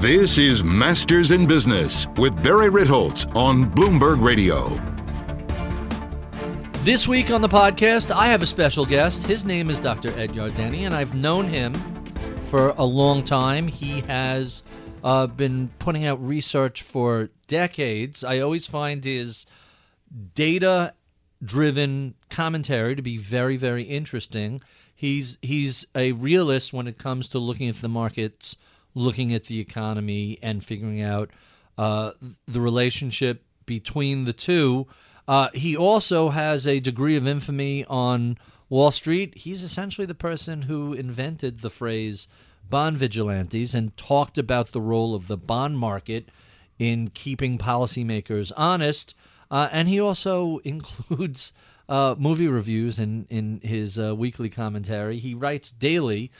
This is Masters in Business with Barry Ritholtz on Bloomberg Radio. This week on the podcast, I have a special guest. His name is Dr. Ed Yardeni, and I've known him for a long time. He has uh, been putting out research for decades. I always find his data driven commentary to be very, very interesting. He's, he's a realist when it comes to looking at the markets looking at the economy and figuring out uh, the relationship between the two. Uh, he also has a degree of infamy on Wall Street. He's essentially the person who invented the phrase bond vigilantes and talked about the role of the bond market in keeping policymakers honest. Uh, and he also includes uh, movie reviews in, in his uh, weekly commentary. He writes daily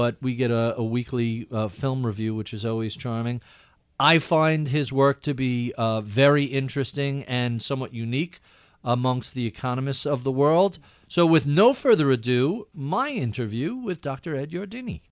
but we get a, a weekly uh, film review, which is always charming. I find his work to be uh, very interesting and somewhat unique amongst the economists of the world. So, with no further ado, my interview with Dr. Ed Yardeni.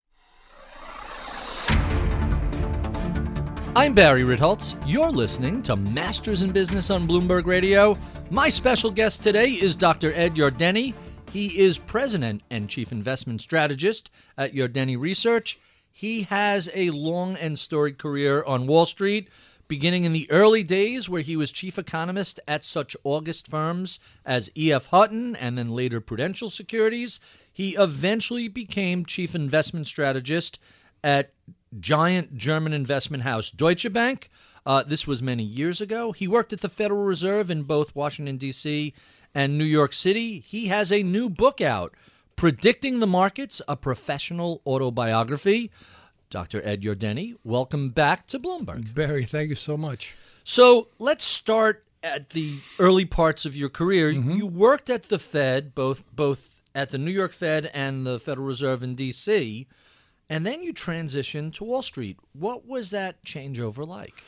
I'm Barry Ritholtz. You're listening to Masters in Business on Bloomberg Radio. My special guest today is Dr. Ed Yardeni. He is president and chief investment strategist at Yardeni Research. He has a long and storied career on Wall Street, beginning in the early days where he was chief economist at such August firms as E.F. Hutton and then later Prudential Securities. He eventually became chief investment strategist at giant German investment house Deutsche Bank. Uh, this was many years ago. He worked at the Federal Reserve in both Washington, D.C and New York City. He has a new book out, Predicting the Markets, a professional autobiography. Dr. Ed Yardeni, welcome back to Bloomberg. Barry, thank you so much. So let's start at the early parts of your career. Mm-hmm. You worked at the Fed, both both at the New York Fed and the Federal Reserve in D.C., and then you transitioned to Wall Street. What was that changeover like?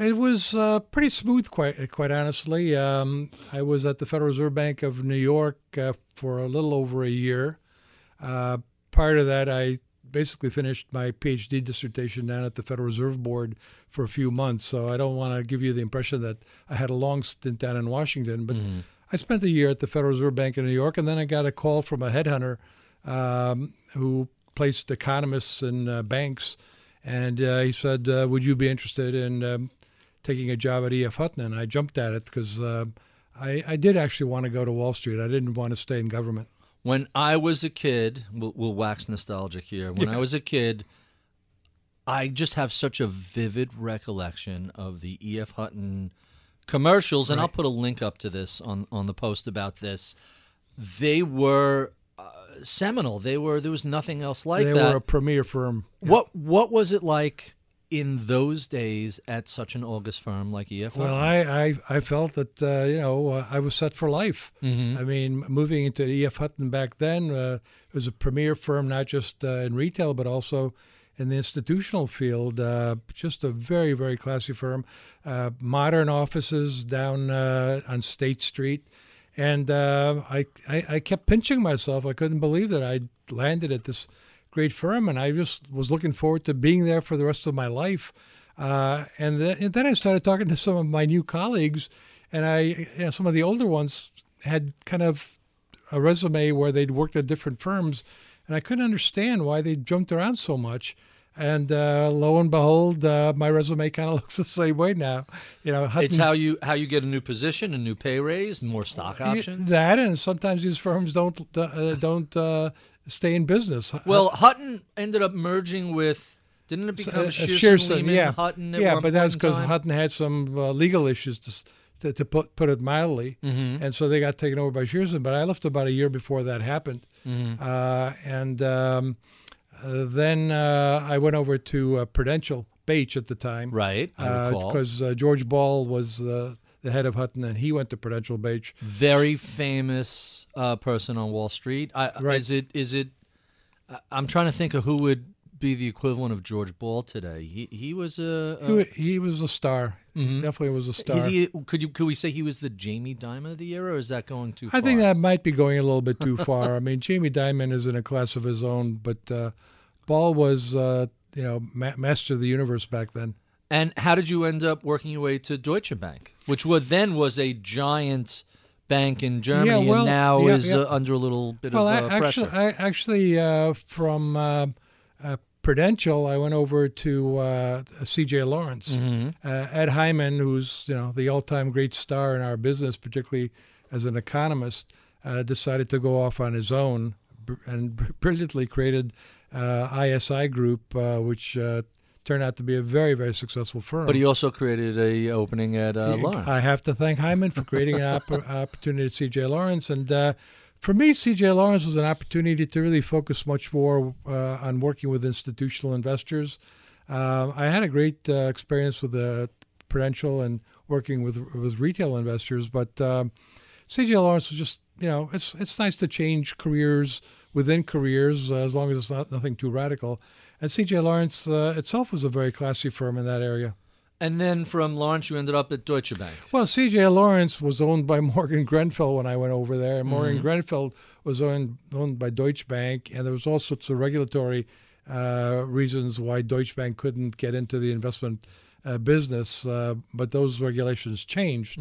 It was uh, pretty smooth, quite quite honestly. Um, I was at the Federal Reserve Bank of New York uh, for a little over a year. Uh, prior to that, I basically finished my PhD dissertation down at the Federal Reserve Board for a few months. So I don't want to give you the impression that I had a long stint down in Washington, but mm-hmm. I spent a year at the Federal Reserve Bank in New York, and then I got a call from a headhunter um, who placed economists in uh, banks and uh, he said, uh, "Would you be interested in um, taking a job at E.F. Hutton?" And I jumped at it because uh, I, I did actually want to go to Wall Street. I didn't want to stay in government. When I was a kid, we'll, we'll wax nostalgic here. When yeah. I was a kid, I just have such a vivid recollection of the E.F. Hutton commercials, and right. I'll put a link up to this on on the post about this. They were seminal. They were there was nothing else like they that. They were a premier firm. What what was it like in those days at such an August firm like EF? Well, I, I, I felt that uh, you know uh, I was set for life. Mm-hmm. I mean, moving into EF Hutton back then uh, it was a premier firm, not just uh, in retail but also in the institutional field. Uh, just a very very classy firm, uh, modern offices down on State Street. And uh, I, I, I kept pinching myself. I couldn't believe that I'd landed at this great firm, and I just was looking forward to being there for the rest of my life. Uh, and, then, and, then, I started talking to some of my new colleagues, and I, you know, some of the older ones had kind of a resume where they'd worked at different firms, and I couldn't understand why they jumped around so much. And uh, lo and behold, uh, my resume kind of looks the same way now. You know, Hutton, It's how you how you get a new position, a new pay raise, and more stock options. that, and sometimes these firms don't uh, don't uh, stay in business. Well, Hutton ended up merging with. Didn't it become Uh, Shearson, Shearson, Lehman yeah, Hutton? Yeah, but that's because? Hutton had some uh, legal issues to, to, to put put it mildly, Mm-hmm. and so they got taken over by Shearson. But I left about a year before that happened, Mm-hmm. uh, and um, uh, then uh, I went over to uh, Prudential Bache at the time, Right, Because uh, George Ball was uh, the head of Hutton, and he went to Prudential Bache. very famous uh, person on Wall Street. I, Right. Is it? Is it? I'm trying to think of who would be the equivalent of George Ball today. He he was a. a He, he was a star. Definitely was a star. is he? Could you? Could we say he was the Jamie Dimon of the era, or is that going too far I far? think that might be going a little bit too far. I mean, Jamie Dimon is in a class of his own, but uh, Ball was, uh, you know, ma- master of the universe back then. And how did you end up working your way to Deutsche Bank, which was then was a giant bank in Germany, well, and now yeah, is yeah. Uh, under a little bit Well, of uh, I, actually, pressure? I actually uh, from uh, uh, Prudential, I went over to uh, C.J. Lawrence. Mm-hmm. Uh, Ed Hyman, who's you know the all-time great star in our business, particularly as an economist, uh, decided to go off on his own and brilliantly created uh, ISI Group, uh, which uh, turned out to be a very, very successful firm. but he also created a opening at uh, Lawrence. I have to thank Hyman for creating an opp- opportunity at CJ Lawrence. And uh, for me, CJ Lawrence was an opportunity to really focus much more uh, on working with institutional investors. Uh, I had a great uh, experience with the Prudential and working with with retail investors, but um, CJ Lawrence was just you know it's it's nice to change careers within careers uh, as long as it's not nothing too radical. And CJ Lawrence uh, itself was a very classy firm in that area. and then from Lawrence, you ended up at Deutsche Bank. Well, C.J. Lawrence was owned by Morgan Grenfell when I went over there, and Morgan Grenfell was owned owned by Deutsche Bank, and there was all sorts of regulatory uh, reasons why Deutsche Bank couldn't get into the investment uh, business, uh, but those regulations changed,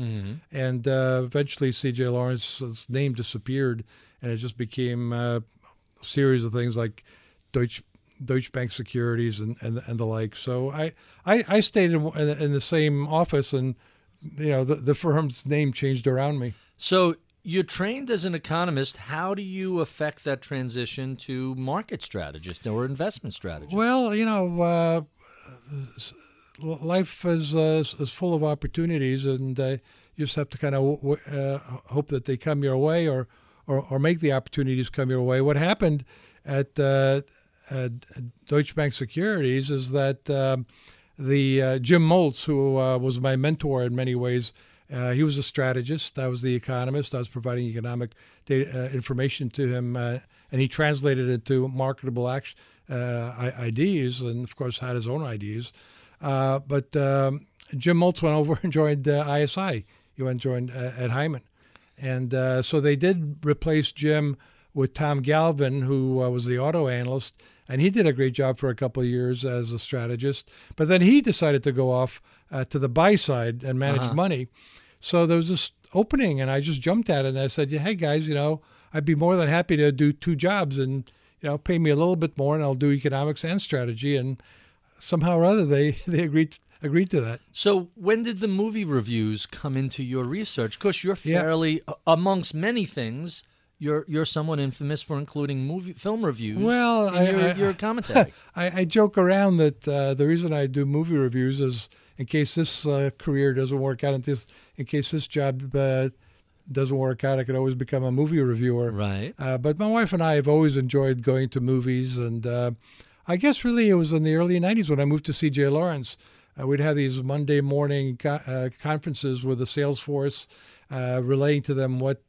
and uh, eventually C.J. Lawrence's name disappeared, and it just became uh, a series of things like Deutsche Deutsche Bank Securities and, and and the like. So I I, I stayed in, in, in the same office, and you know the, the firm's name changed around me. So you're trained as an economist. How do you affect that transition to market strategist or investment strategist? Well, you know, uh, life is uh, is full of opportunities, and uh, you just have to kind of w- uh, hope that they come your way, or, or or make the opportunities come your way. What happened at uh, at Deutsche Bank Securities is that um, the uh, Jim Moltz, who uh, was my mentor in many ways. Uh, he was a strategist. I was the economist. I was providing economic data, uh, information to him, uh, and he translated it to marketable uh, ideas, and of course had his own ideas. Uh, but um, Jim Moltz went over and joined uh, ISI. He went and joined uh, Ed Hyman, and uh, so they did replace Jim with Tom Galvin, who uh, was the auto analyst, and he did a great job for a couple of years as a strategist. But then he decided to go off uh, to the buy side and manage money. So there was this opening, and I just jumped at it, and I said, yeah, "Hey guys, you know, I'd be more than happy to do two jobs, and you know, pay me a little bit more, and I'll do economics and strategy." And somehow or other, they they agreed agreed to that. So when did the movie reviews come into your research? Because you're fairly, a- amongst many things, you're you're somewhat infamous for including movie film reviews. Well, in I- your, I- your commentary. I, I joke around that uh, the reason I do movie reviews is in case this uh, career doesn't work out, in this in case this job uh, doesn't work out, I could always become a movie reviewer. right. Uh, but my wife and I have always enjoyed going to movies, and uh, I guess really it was in the early '90s when I moved to C.J. Lawrence. Uh, we'd have these Monday morning co- uh, conferences with the sales force, uh, relaying to them what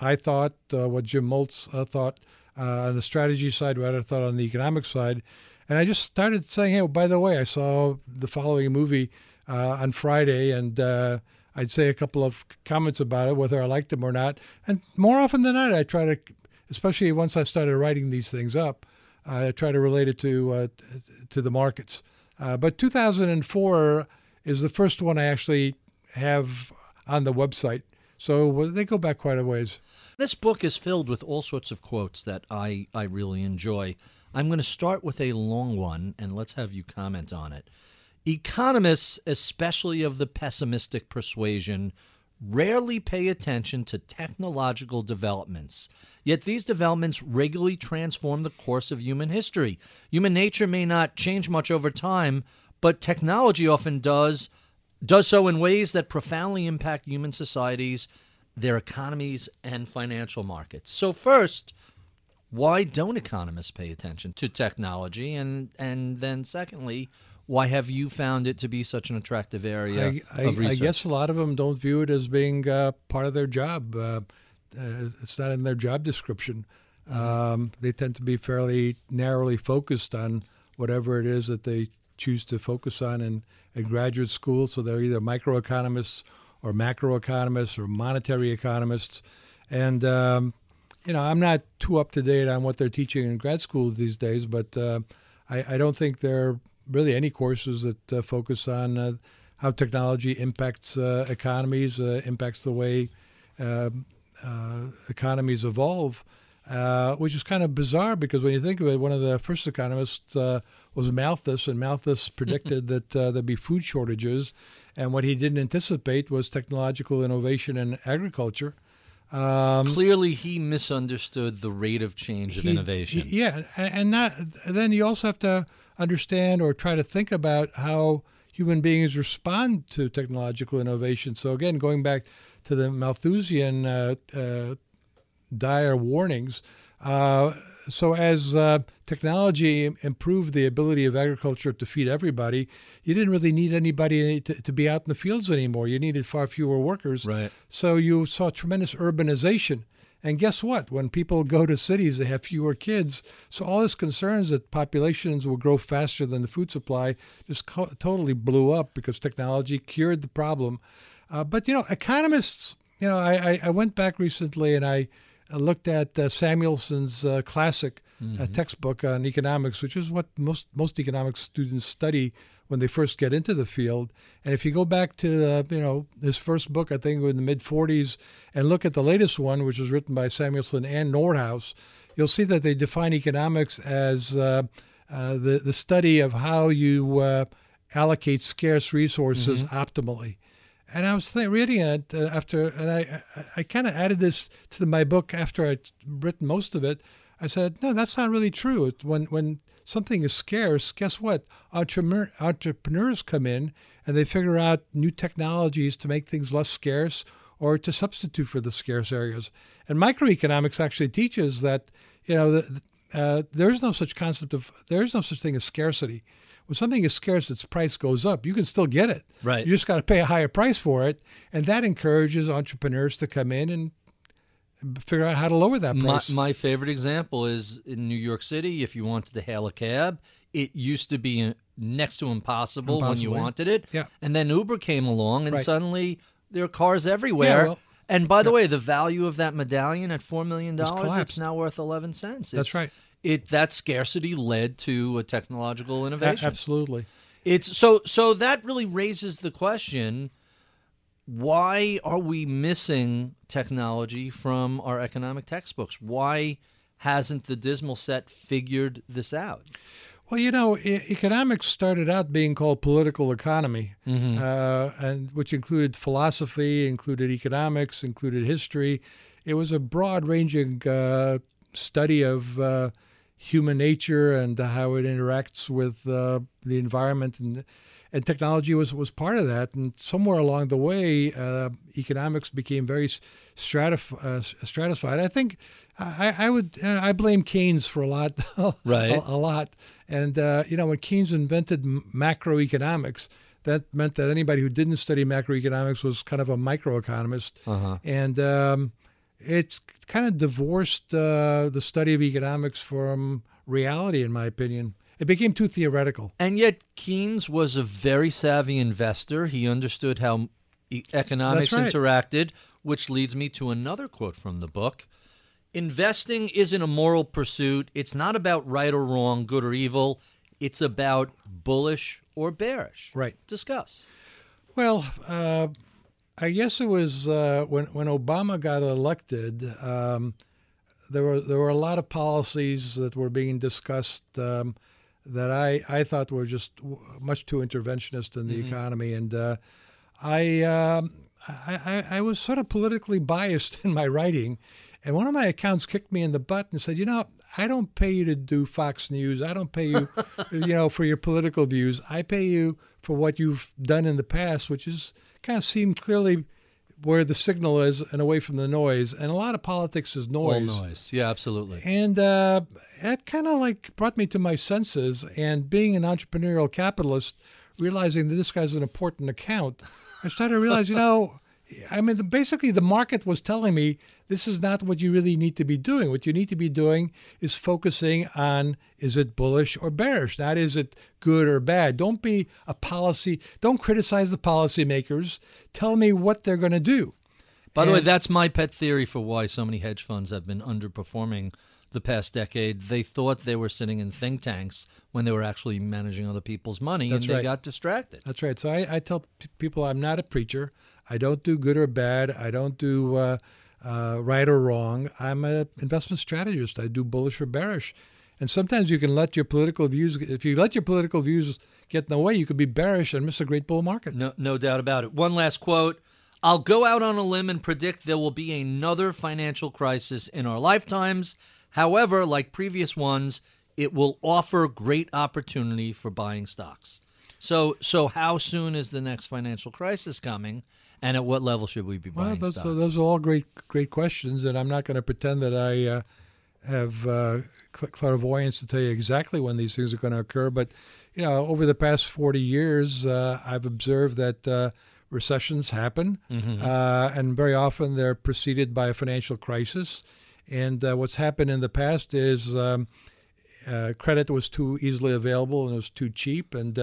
I thought, uh, what Jim Moltz uh, thought uh, on the strategy side, what I thought on the economic side. And I just started saying, hey, by the way, I saw the following movie uh, on Friday, and uh, I'd say a couple of comments about it, whether I liked them or not. And more often than not, I try to, especially once I started writing these things up, I try to relate it to to the markets. But 2004 is the first one I actually have on the website. So they go back quite a ways. This book is filled with all sorts of quotes that I, I really enjoy. I'm going to start with a long one, and let's have you comment on it. Economists, especially of the pessimistic persuasion, rarely pay attention to technological developments. Yet these developments regularly transform the course of human history. Human nature may not change much over time, but technology often does does so in ways that profoundly impact human societies, their economies and financial markets. So first, why don't economists pay attention to technology and and then secondly, why have you found it to be such an attractive area I, I, of I guess a lot of them don't view it as being uh, part of their job. Uh, uh, it's not in their job description. Um, they tend to be fairly narrowly focused on whatever it is that they choose to focus on in, in graduate school. So they're either microeconomists or macroeconomists or monetary economists. And, um, you know, I'm not too up to date on what they're teaching in grad school these days, but uh, I, I don't think there are really any courses that uh, focus on uh, how technology impacts uh, economies, uh, impacts the way um, uh, economies evolve, uh, which is kind of bizarre because when you think of it, one of the first economists uh, was Malthus, and Malthus predicted that uh, there'd be food shortages, and what he didn't anticipate was technological innovation in agriculture. Um, Clearly, he misunderstood the rate of change of he- innovation. he- yeah, and not, then you also have to understand or try to think about how human beings respond to technological innovation. So again, going back to the Malthusian uh, uh, dire warnings. Uh, so as uh, technology improved the ability of agriculture to feed everybody, you didn't really need anybody to, to be out in the fields anymore. You needed far fewer workers. Right. So you saw tremendous urbanization. And guess what? When people go to cities, they have fewer kids. So all this concerns that populations will grow faster than the food supply just co- totally blew up because technology cured the problem. Uh, but you know, economists. You know, I, I, I went back recently and I looked at uh, Samuelson's uh, classic uh, textbook on economics, which is what most most economics students study when they first get into the field. And if you go back to uh, you know his first book, I think in the mid 40s, and look at the latest one, which was written by Samuelson and Nordhaus, you'll see that they define economics as uh, uh, the the study of how you uh, allocate scarce resources optimally. And I was th- reading it uh, after, and I I, I kind of added this to my book after I'd written most of it. I said, no, that's not really true. When when something is scarce, guess what? Entrepreneur, entrepreneurs come in and they figure out new technologies to make things less scarce or to substitute for the scarce areas. And microeconomics actually teaches that you know the, uh, there's no such concept of there's no such thing as scarcity. When something is scarce, its price goes up. You can still get it. Right. You just got to pay a higher price for it, and that encourages entrepreneurs to come in and figure out how to lower that My, price. my favorite example is in New York City. If you wanted to hail a cab, it used to be uh, next to impossible, when you wanted it. Yeah. And then Uber came along, and Right. suddenly there are cars everywhere. well, and by the way, the value of that medallion at four million dollars, it's now worth eleven cents. That's right. It that scarcity led to a technological A- innovation. absolutely. It's so so that really raises the question why are we missing technology from our economic textbooks? Why hasn't the dismal set figured this out? Well, you know, e- economics started out being called political economy, uh, and which included philosophy, included economics, included history. It was a broad-ranging uh, study of uh, human nature and how it interacts with uh, the environment, and and technology was was part of that. And somewhere along the way, uh, economics became very stratif- uh, stratified. I think I, I would uh, I blame Keynes for a lot, Right. a, a lot. And uh, you know, when Keynes invented m- macroeconomics, that meant that anybody who didn't study macroeconomics was kind of a microeconomist. Uh-huh. And um, it's kind of divorced uh, the study of economics from reality, in my opinion. It became too theoretical. And yet Keynes was a very savvy investor. He understood how e- economics right. interacted, which leads me to another quote from the book. Investing isn't a moral pursuit. It's not about right or wrong, good or evil. It's about bullish or bearish. Right. Discuss. Well, uh, I guess it was uh, when when Obama got elected. Um, there were there were a lot of policies that were being discussed um, that I, I thought were just much too interventionist in the mm-hmm. economy, and uh, I, um, I, I I was sort of politically biased in my writing, and one of my accounts kicked me in the butt and said, you know, I don't pay you to do Fox News. I don't pay you, you know, for your political views. I pay you for what you've done in the past, which is kind of seen clearly where the signal is and away from the noise. And a lot of politics is noise. All noise. Yeah, absolutely. And uh, that kind of like brought me to my senses. And being an entrepreneurial capitalist, realizing that this guy's an important account, I started to realize, you know, I mean, the, basically, the market was telling me this is not what you really need to be doing. What you need to be doing is focusing on is it bullish or bearish, not is it good or bad. Don't be a policy, don't criticize the policymakers. Tell me what they're going to do. By and, the way, that's my pet theory for why so many hedge funds have been underperforming the past decade. They thought they were sitting in think tanks when they were actually managing other people's money, That's and they got distracted. That's right. So I, I tell p- people I'm not a preacher. I don't do good or bad. I don't do uh, uh, right or wrong. I'm an investment strategist. I do bullish or bearish. And sometimes you can let your political views, if you let your political views get in the way, you could be bearish and miss a great bull market. No, no doubt about it. One last quote. I'll go out on a limb and predict there will be another financial crisis in our lifetimes. However, like previous ones, it will offer great opportunity for buying stocks. So, so how soon is the next financial crisis coming? And at what level should we be buying well, those, stocks? those are all great, great questions, and I'm not going to pretend that I uh, have uh, clairvoyance to tell you exactly when these things are going to occur. But you know, over the past 40 years, uh, I've observed that uh, recessions happen, mm-hmm. Uh, and very often they're preceded by a financial crisis. And uh, what's happened in the past is um, credit was too easily available and it was too cheap, and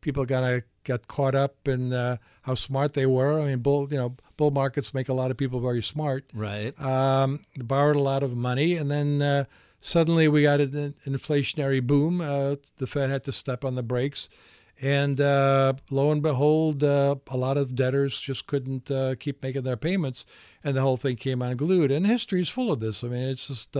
people kind of got caught up in uh, how smart they were. I mean, bull you know bull markets make a lot of people very smart. Right. Um, borrowed a lot of money, and then uh, suddenly we got an inflationary boom. Uh, the Fed had to step on the brakes, and uh, lo and behold, uh, a lot of debtors just couldn't uh, keep making their payments, and the whole thing came unglued. And history is full of this. I mean, it's just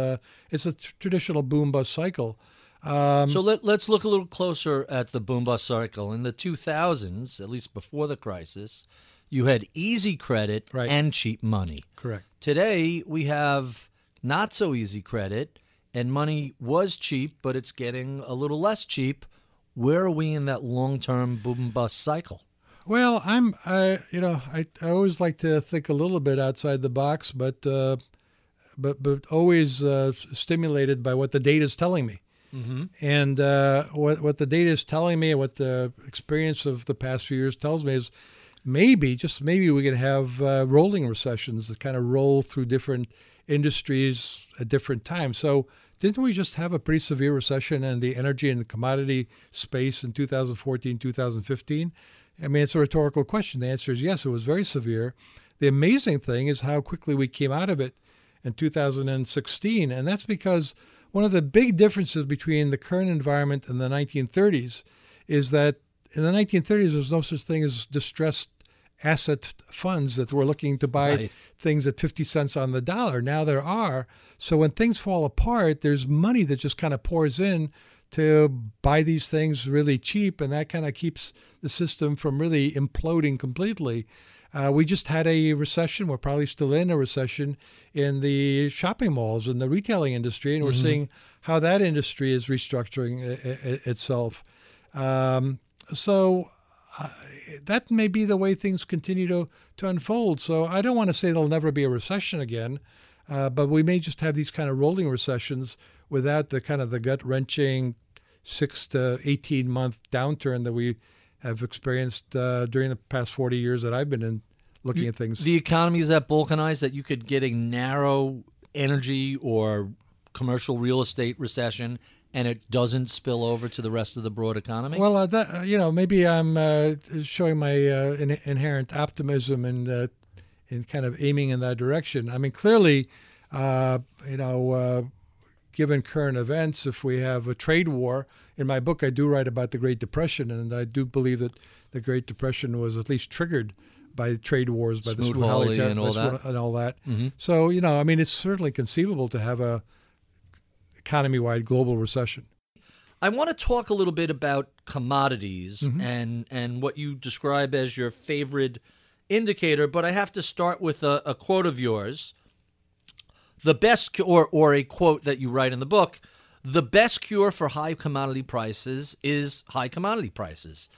it's a t- traditional boom bust cycle. Um, so let, let's look a little closer at the boom bust cycle. In the 2000s, at least before the crisis, you had easy credit right. and cheap money. Correct. Today, we have not so easy credit, and money was cheap, but it's getting a little less cheap. Where are we in that long term boom bust cycle? Well, I'm, I, you know, I, I always like to think a little bit outside the box, but, uh, but, but always uh, stimulated by what the data is telling me. Mm-hmm. And uh, what what the data is telling me, what the experience of the past few years tells me is maybe, just maybe, we can have uh, rolling recessions that kind of roll through different industries at different times. So didn't we just have a pretty severe recession in the energy and commodity space in 2014, 2015? I mean, it's a rhetorical question. The answer is yes, it was very severe. The amazing thing is how quickly we came out of it in 2016, and that's because one of the big differences between the current environment and the 1930s is that in the 1930s there was no such thing as distressed asset funds that were looking to buy right. things at 50 cents on the dollar. Now there are. So when things fall apart, there's money that just kind of pours in to buy these things really cheap, and that kind of keeps the system from really imploding completely. Uh, we just had a recession. We're probably still in a recession in the shopping malls and the retailing industry, and we're mm-hmm. seeing how that industry is restructuring I- I- itself. Um, so uh, that may be the way things continue to, to unfold. So I don't want to say there'll never be a recession again, uh, but we may just have these kind of rolling recessions without the kind of the gut wrenching six to 18 month downturn that we have experienced uh, during the past 40 years that I've been in looking you, at things. The economy is that balkanized that you could get a narrow energy or commercial real estate recession and it doesn't spill over to the rest of the broad economy? Well, uh, that, uh, you know, maybe I'm uh, showing my uh, in- inherent optimism and uh, in kind of aiming in that direction. I mean, clearly, uh, you know, given current events, if we have a trade war, in my book I do write about the Great Depression, and I do believe that the Great Depression was at least triggered by trade wars, by the Smoot-Hawley Smoot-Hawley and all that. and all that. Mm-hmm. So you know, I mean, it's certainly conceivable to have a economy-wide global recession. I want to talk a little bit about commodities Mm-hmm. and and what you describe as your favorite indicator, but I have to start with a, a quote of yours. The best or or a quote that you write in the book, the best cure for high commodity prices is high commodity prices.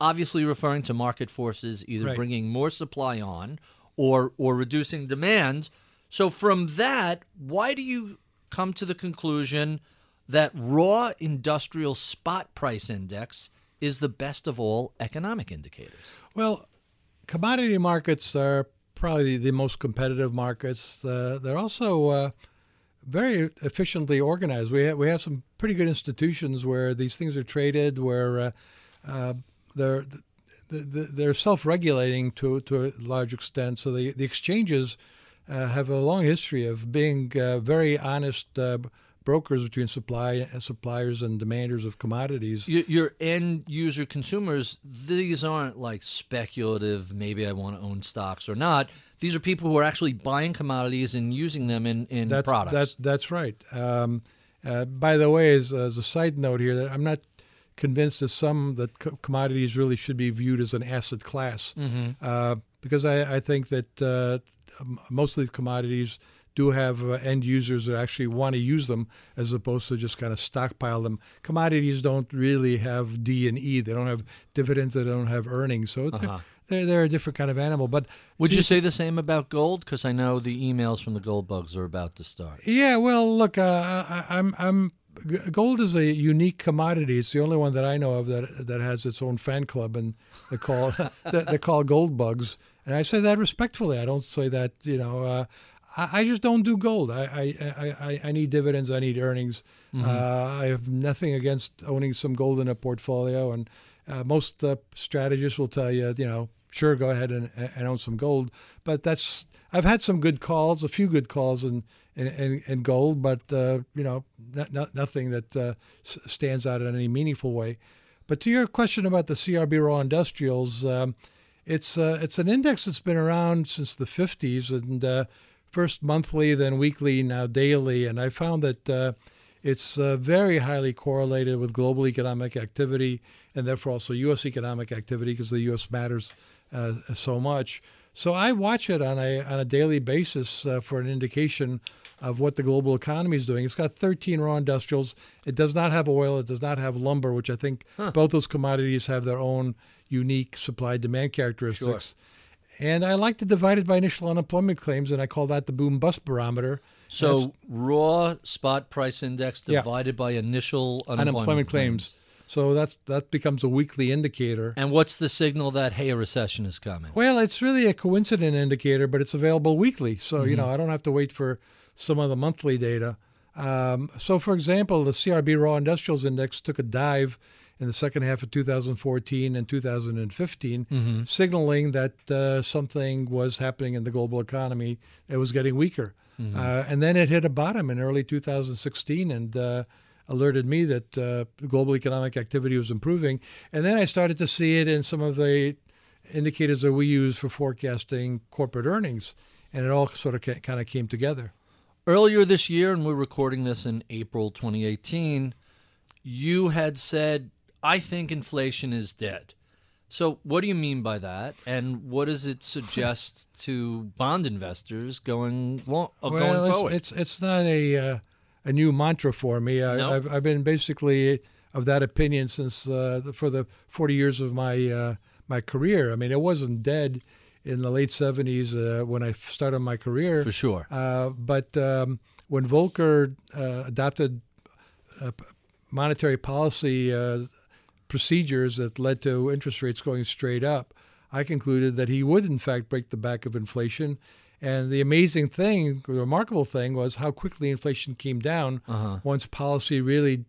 Obviously referring to market forces either Right. bringing more supply on or or reducing demand. So from that, why do you come to the conclusion that raw industrial spot price index is the best of all economic indicators? Well, commodity markets are probably the most competitive markets. Uh, they're also uh, very efficiently organized. We have, we have some pretty good institutions where these things are traded, where uh, uh, they're th- th- they're self-regulating to to a large extent. So the the exchanges have a long history of being uh, very honest. Uh, brokers between supply suppliers and demanders of commodities Your, your end user consumers, these aren't like speculative, maybe I want to own stocks or not. These are people who are actually buying commodities and using them in, in that's, products. That's that's right. Um, uh, by the way, as, as a side note here, I'm not convinced that some that co- commodities really should be viewed as an asset class, uh, because I, I think that uh, most of these commodities do have uh, end users that actually want to use them as opposed to just kind of stockpile them. Commodities don't really have D and E. They don't have dividends. They don't have earnings. So they're- Uh-huh. they're, they're a different kind of animal. But Would you say the same about gold? Because I know the emails from the gold bugs are about to start. Yeah, well, look, uh, I, I'm, I'm. Gold is a unique commodity. It's the only one that I know of that that has its own fan club, and they call they call gold bugs. And I say that respectfully. I don't say that you know. Uh, I, I just don't do gold. I, I, I, I- need dividends. I need earnings. Uh, I have nothing against owning some gold in a portfolio, and uh, most uh, strategists will tell you, you know, sure, go ahead and, and own some gold. But that's I've had some good calls, a few good calls in in, in, in gold, but uh, you know, not, not, nothing that uh, stands out in any meaningful way. But to your question about the CRB raw industrials, um, it's uh, it's an index that's been around since the 50s, and uh, first monthly, then weekly, now daily. And I found that uh, it's uh, very highly correlated with global economic activity, and therefore also U.S. economic activity, because the U.S. matters uh, so much. So I watch it on a on a daily basis uh, for an indication of what the global economy is doing. It's got 13 raw industrials. It does not have oil. It does not have lumber, which I think both those commodities have their own unique supply demand characteristics. And I like to divide it by initial unemployment claims, and I call that the boom bust barometer. So raw spot price index Yeah. divided by initial unemployment, unemployment claims. So that's that becomes a weekly indicator. And what's the signal that hey, a recession is coming? Well, it's really a coincident indicator, but it's available weekly. So, you know, I don't have to wait for some of the monthly data. Um, so, for example, the CRB Raw Industrials Index took a dive in the second half of 2014 and 2015, signaling that uh, something was happening in the global economy. It was getting weaker. Uh, and then it hit a bottom in early 2016 and uh, alerted me that uh, global economic activity was improving. And then I started to see it in some of the indicators that we use for forecasting corporate earnings, and it all sort of ca- kind of came together. Earlier this year, and we're recording this in April 2018, you had said, I think inflation is dead. So, what do you mean by that? And what does it suggest to bond investors going, lo- uh, well, going it's, forward? it's it's not a uh, a new mantra for me. I, No? I've I've been basically of that opinion since uh, the- for the 40 years of my uh, my career. I mean, it wasn't dead in the late 70s uh, when I started my career. For sure. Uh, but um, when Volcker uh, adopted uh, monetary policy uh, procedures that led to interest rates going straight up, I concluded that he would, in fact, break the back of inflation. And the amazing thing, the remarkable thing, was how quickly inflation came down Uh-huh. once policy really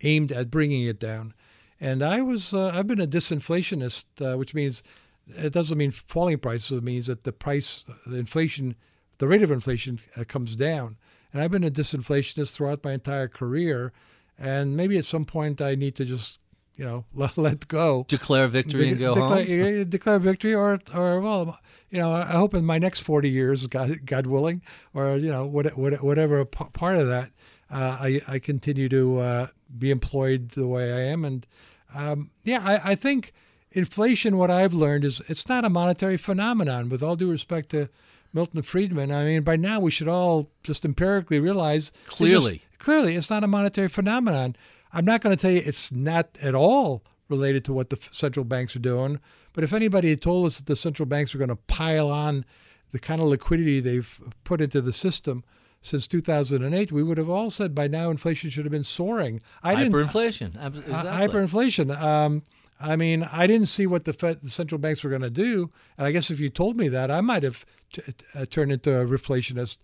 aimed at bringing it down. And I was, uh, I've been a disinflationist, uh, which means it doesn't mean falling prices. It means that the price, the inflation, the rate of inflation uh, comes down. And I've been a disinflationist throughout my entire career. And maybe at some point I need to just you know let, let go. Declare victory De- and go declare, home. declare victory, or or well, you know, I hope in my next forty years, God, God willing, or you know, what, what, whatever part of that, uh, I I continue to uh, be employed the way I am, and um, yeah, I, I think inflation. What I've learned is it's not a monetary phenomenon. With all due respect to Milton Friedman, I mean, by now we should all just empirically realize it's just- Clearly. clearly, it's not a monetary phenomenon. I'm not going to tell you it's not at all related to what the central banks are doing. But if anybody had told us that the central banks are going to pile on the kind of liquidity they've put into the system since 2008, we would have all said by now inflation should have been soaring. I didn't. Hyperinflation. Exactly. Hyperinflation. Um, I mean, I didn't see what the, Fed, the central banks were going to do, and I guess if you told me that, I might have t- uh, turned into a reflationist.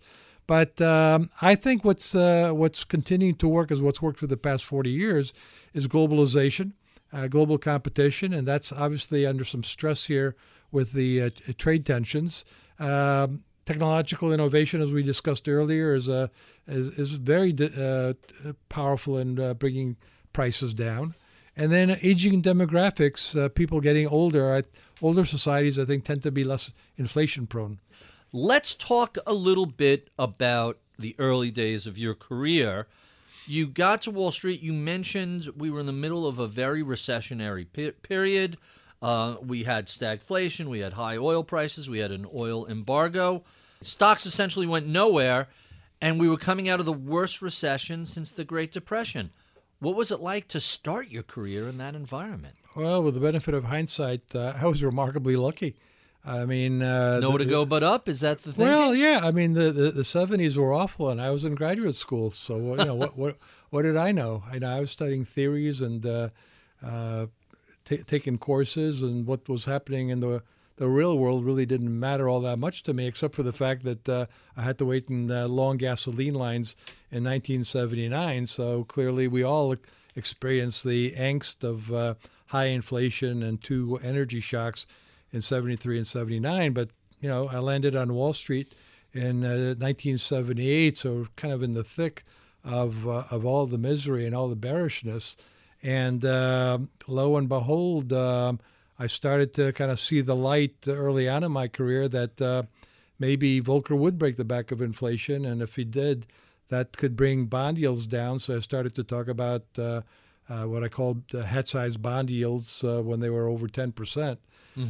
But um, I think what's uh, what's continuing to work is what's worked for the past 40 years is globalization, uh, global competition, and that's obviously under some stress here with the uh, trade tensions. Um, technological innovation, as we discussed earlier, is uh, is, is very uh, powerful in uh, bringing prices down. And then aging demographics, people getting older. Older societies, I think, tend to be less inflation prone. Let's talk a little bit about the early days of your career. You got to Wall Street. You mentioned we were in the middle of a very recessionary pe- period. Uh, we had stagflation, we had high oil prices, we had an oil embargo. Stocks essentially went nowhere, and we were coming out of the worst recession since the Great Depression. What was it like to start your career in that environment? Well, with the benefit of hindsight, uh, I was remarkably lucky. I mean, uh, Nowhere to go but up? Is that the thing? Well, yeah. I mean, the, the, the 70s were awful, and I was in graduate school. So, you know, what, what, what did I know? I know I was studying theories and uh, uh, ta taking courses, and what was happening in the, the real world really didn't matter all that much to me, except for the fact that uh, I had to wait in uh, long gasoline lines in 1979. So clearly, we all experienced the angst of uh, high inflation and two energy shocks in 73 and 79. But, you know, I landed on Wall Street in uh, 1978, so kind of in the thick of, uh, of all the misery and all the bearishness. And uh, lo and behold, um, I started to kind of see the light early on in my career that uh, maybe Volcker would break the back of inflation. And if he did, that could bring bond yields down. So I started to talk about uh, what I called uh, hat size bond yields uh, when they were over 10%. percent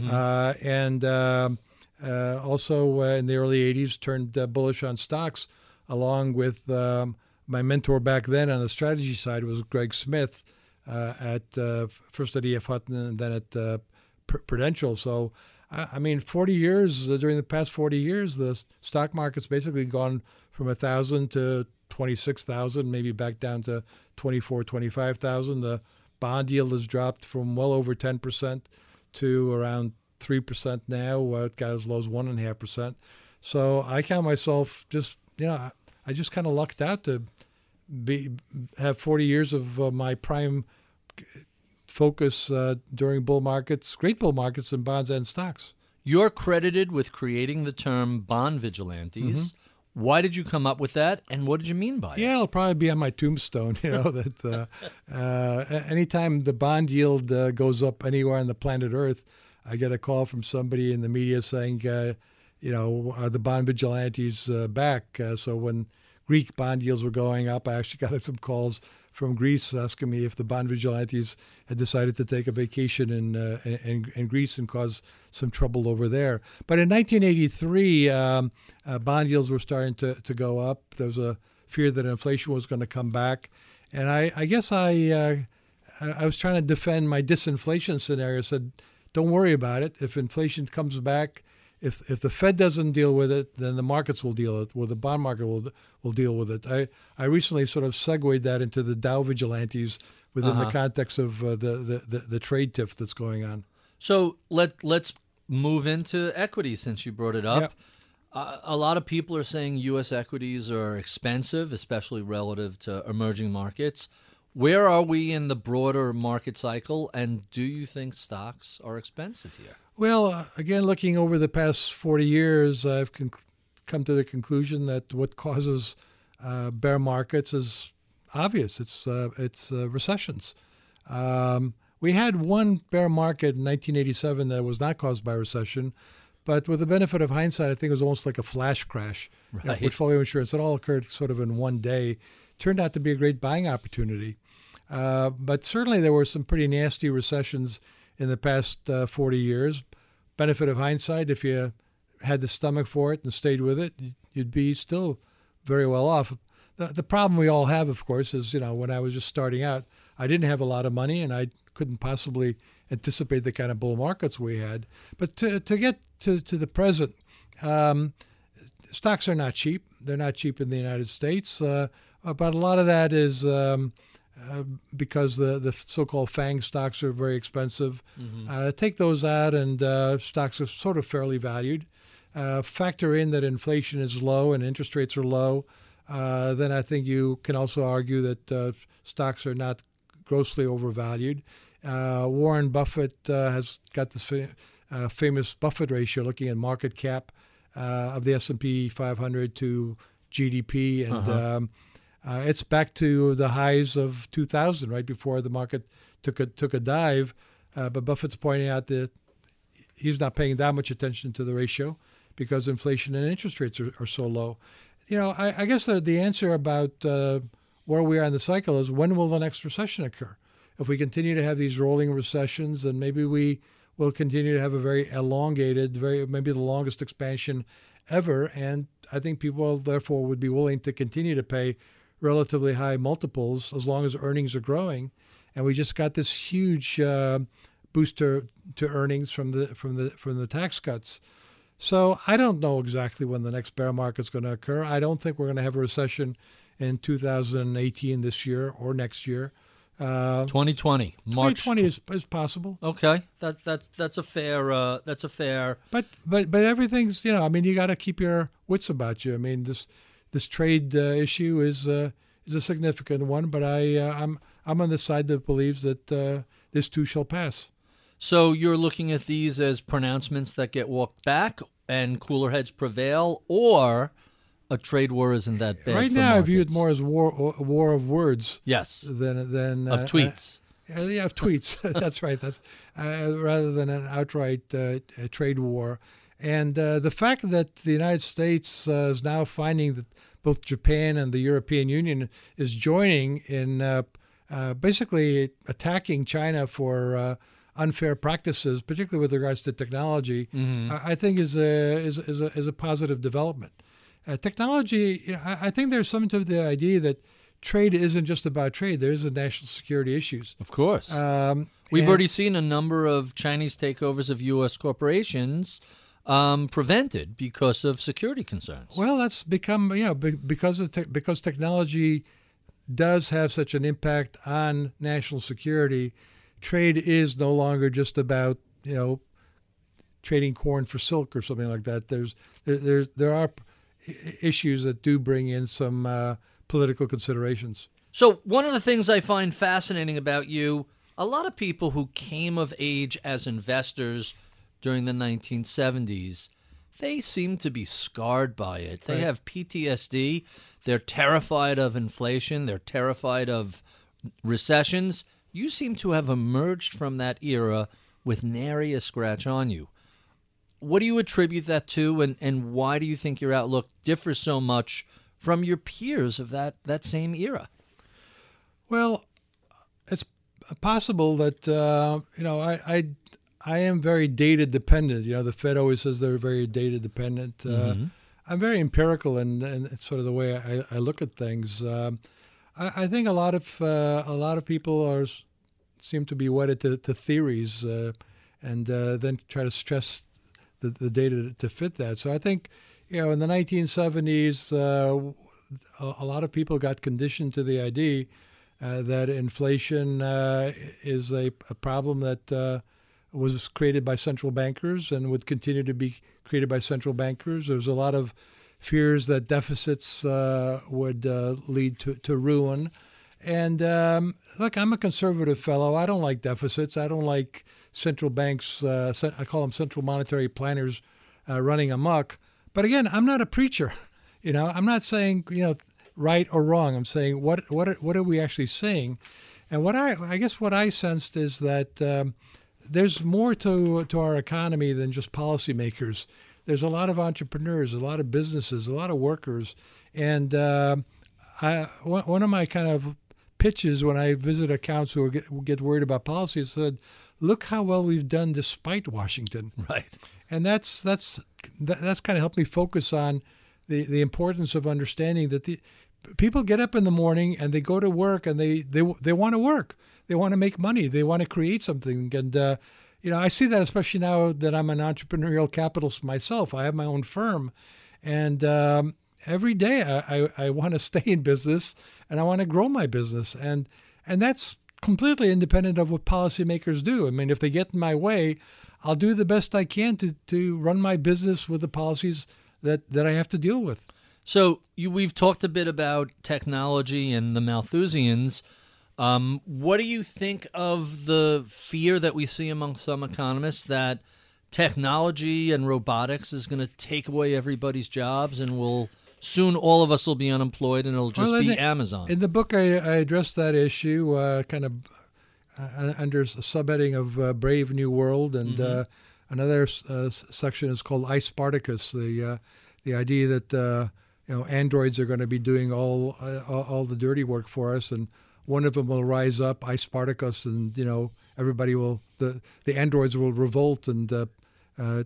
Uh, and um, uh, also uh, in the early 80s, turned uh, bullish on stocks, along with um, my mentor back then on the strategy side was Greg Smith uh, at uh, first at EF Hutton and then at uh, Pr- Prudential. So, I, I mean, 40 years uh, during the past 40 years, the stock market's basically gone from a thousand to 26,000, maybe back down to 24, 25,000. The bond yield has dropped from well over 10% to around 3% now. Uh, it got as low as 1.5%. So I count myself just, you know, I, just kind of lucked out to be have 40 years of uh, my prime focus uh, during bull markets, great bull markets in bonds and stocks. You're credited with creating the term bond vigilantes. Why did you come up with that, and what did you mean by it? Yeah, it'll probably be on my tombstone. You know that uh, uh, anytime the bond yield uh, goes up anywhere on the planet Earth, I get a call from somebody in the media saying, uh, you know, are the bond vigilantes uh, back? Uh, so when Greek bond yields were going up, I actually got some calls from Greece asking me if the bond vigilantes had decided to take a vacation in uh, in, in Greece and cause some trouble over there. But in 1983, um, uh, bond yields were starting to, to go up. There was a fear that inflation was going to come back, and I, I guess I uh, I I was trying to defend my disinflation scenario. Said, don't worry about it. If inflation comes back, if if the Fed doesn't deal with it, then the markets will deal with it. Well, the bond market will will deal with it. I I recently sort of segued that into the Dow vigilantes within the Uh-huh. context of uh, the, the the the trade tiff that's going on. So let let's move into equities since you brought it up. Yep. Uh, a lot of people are saying U.S. equities are expensive, especially relative to emerging markets. Where are we in the broader market cycle, and do you think stocks are expensive here? Well, uh, again, looking over the past 40 years, I've con- come to the conclusion that what causes uh, bear markets is obvious. It's uh, it's uh, recessions. Um, we had one bear market in 1987 that was not caused by recession, but with the benefit of hindsight, I think it was almost like a flash crash. You know, portfolio insurance, it all occurred sort of in one day. Turned out to be a great buying opportunity. Uh, but certainly there were some pretty nasty recessions in the past uh, 40 years. Benefit of hindsight, if you had the stomach for it and stayed with it, you'd be still very well off. The, the problem we all have, of course, is you know when I was just starting out, I didn't have a lot of money and I couldn't possibly anticipate the kind of bull markets we had. But to, to get to, to the present, um, stocks are not cheap. They're not cheap in the United States, uh, but a lot of that is um, uh, because the, the so-called FANG stocks are very expensive. Uh, take those out, and uh, stocks are sort of fairly valued. Uh, factor in that inflation is low and interest rates are low, uh, then I think you can also argue that uh, stocks are not grossly overvalued. Uh, Warren Buffett uh, has got this fa- uh, famous Buffett ratio, looking at market cap uh, of the S&P 500 to GDP, and um, uh, it's back to the highs of 2000, right before the market took a took a dive. Uh, but Buffett's pointing out that he's not paying that much attention to the ratio because inflation and interest rates are, are so low. You know, I, I guess the, the answer about uh, where we are in the cycle is when will the next recession occur? If we continue to have these rolling recessions, then maybe we will continue to have a very elongated, very maybe the longest expansion ever. And I think people therefore would be willing to continue to pay relatively high multiples as long as earnings are growing. And we just got this huge uh, boost to, to earnings from the from the from the tax cuts. So I don't know exactly when the next bear market is going to occur. I don't think we're going to have a recession in 2018 this year or next year. Uh, 2020, March. 2020 is, is possible, Okay, that that's that's a fair uh, that's a fair. but but but everything's you know I mean you got to keep your wits about you. I mean this this trade uh, issue is uh, is a significant one, but I uh, I'm I'm on the side that believes that uh, this too shall pass. So you're looking at these as pronouncements that get walked back and cooler heads prevail, or a trade war isn't that bad. right now, I view it more as war a war of words yes than than of uh, tweets. Uh, yeah, of tweets. That's right. That's uh, rather than an outright uh, trade war. And uh, the fact that the United States uh, is now finding that both Japan and the European Union is joining in uh, uh, basically attacking China for uh, unfair practices, particularly with regards to technology, I, I think is a is, is a is a positive development. Uh, technology, you know, I, I think there's something to the idea that trade isn't just about trade. There is a national security issues. Of course. Um, We've and- already seen a number of Chinese takeovers of U.S. corporations um, prevented because of security concerns. Well, that's become you know because of te- because technology does have such an impact on national security. Trade is no longer just about you know trading corn for silk or something like that. There's there there, there are issues that do bring in some uh, political considerations. So, one of the things I find fascinating about you, a lot of people who came of age as investors during the 1970s, they seem to be scarred by it. They Right. have PTSD. They're terrified of inflation. They're terrified of recessions. You seem to have emerged from that era with nary a scratch on you. What do you attribute that to, and, and why do you think your outlook differs so much from your peers of that, that same era? Well, it's possible that uh, you know I, I I am very data dependent. You know, the Fed always says they're very data dependent. Uh, I'm very empirical in, in sort of the way I, I look at things. Um, I, I think a lot of uh, a lot of people are seem to be wedded to, to theories uh, and uh, then try to stress the, the data to fit that. So I think you know in the 1970s. Uh, a, a lot of people got conditioned to the idea uh, that inflation uh, is a, a problem that uh, was created by central bankers and would continue to be created by central bankers. There's a lot of fears that deficits uh, would uh, lead to, to ruin. And um, look, I'm a conservative fellow. I don't like deficits. I don't like central banks. Uh, I call them central monetary planners uh, running amok. But again, I'm not a preacher. You know, I'm not saying you know right or wrong. I'm saying what what what are we actually saying? And what I, I guess what I sensed is that um, there's more to to our economy than just policymakers. There's a lot of entrepreneurs, a lot of businesses, a lot of workers, and uh, I, one of my kind of pitches when I visit accounts who get, get worried about policy is said, "Look how well we've done despite Washington." Right. And that's that's that, that's kind of helped me focus on the the importance of understanding that the people get up in the morning and they go to work and they they they want to work. They want to make money. They want to create something. And uh, you know, I see that especially now that I'm an entrepreneurial capitalist myself. I have my own firm, and um, every day I, I, I want to stay in business and I want to grow my business. And and that's completely independent of what policymakers do. I mean, if they get in my way, I'll do the best I can to, to run my business with the policies that, that I have to deal with. So you, we've talked a bit about technology and the Malthusians. Um, what do you think of the fear that we see among some economists that technology and robotics is going to take away everybody's jobs and will soon all of us will be unemployed and it'll just well, be Amazon? In the book, I, I addressed that issue, uh, kind of uh, under a subheading of uh, Brave New World, and mm-hmm. Uh, another uh, section is called I Spartacus, the uh, the idea that you know androids are going to be doing all all the dirty work for us, and one of them will rise up, I Spartacus, and you know everybody will the the androids will revolt and uh, uh,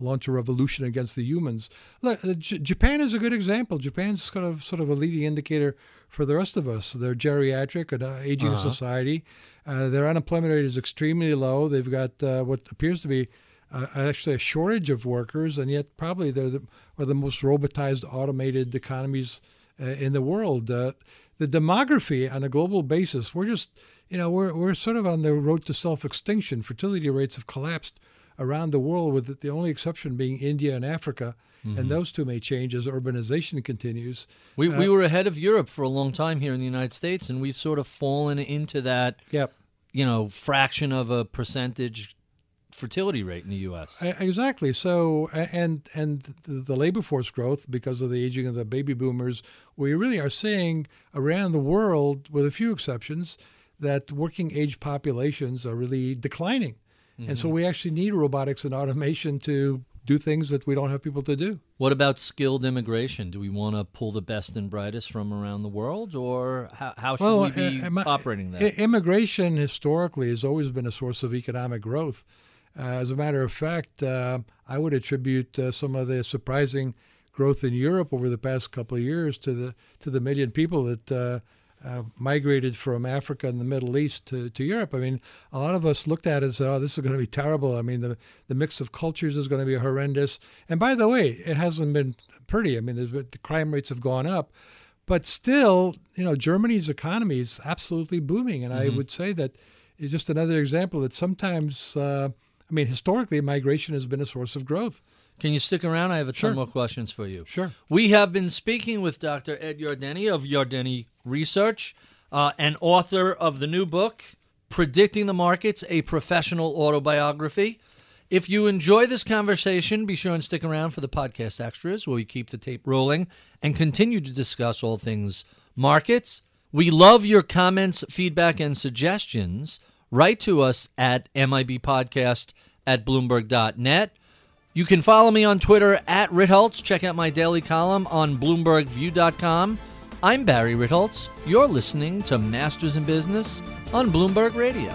launch a revolution against the humans. Look, J- Japan is a good example. Japan's kind of sort of a leading indicator for the rest of us. They're geriatric and uh, aging uh-huh. society. Uh, their unemployment rate is extremely low. They've got uh, what appears to be uh, actually a shortage of workers, and yet probably they're the, one of the most robotized, automated economies uh, in the world. The demography on a global basis, we're just, you know, we're, we're sort of on the road to self extinction. Fertility rates have collapsed around the world, with the only exception being India and Africa. Mm-hmm. And those two may change as urbanization continues. We, uh, we were ahead of Europe for a long time here in the United States, and we've sort of fallen into that, yep. you know, fraction of a percentage fertility rate in the U.S. Exactly. So, and and the labor force growth because of the aging of the baby boomers, we really are seeing around the world, with a few exceptions, that working age populations are really declining. Mm-hmm. And so mm-hmm. we actually need robotics and automation to do things that we don't have people to do. What about skilled immigration? Do we want to pull the best and brightest from around the world, or how, how should well, we be uh, operating that? Immigration historically has always been a source of economic growth. Uh, as a matter of fact, uh, I would attribute uh, some of the surprising growth in Europe over the past couple of years to the to the million people that uh, uh, migrated from Africa and the Middle East to, to Europe. I mean, a lot of us looked at it and said, oh, this is going to be terrible. I mean, the, the mix of cultures is going to be horrendous. And by the way, it hasn't been pretty. I mean, there's, the crime rates have gone up. But still, you know, Germany's economy is absolutely booming. And mm-hmm. I would say that it's just another example that sometimes, uh, I mean, historically, migration has been a source of growth. Can you stick around? I have a ton more questions for you. Sure. We have been speaking with Dr. Ed Yardeni of Yardeni Research uh, and author of the new book, Predicting the Markets A Professional Autobiography. If you enjoy this conversation, be sure and stick around for the podcast extras where we keep the tape rolling and continue to discuss all things markets. We love your comments, feedback, and suggestions. Write to us at MIBpodcast at Bloomberg.net. You can follow me on Twitter at Ritholtz. Check out my daily column on BloombergView.com. I'm Barry Ritholtz. You're listening to Masters in Business on Bloomberg Radio.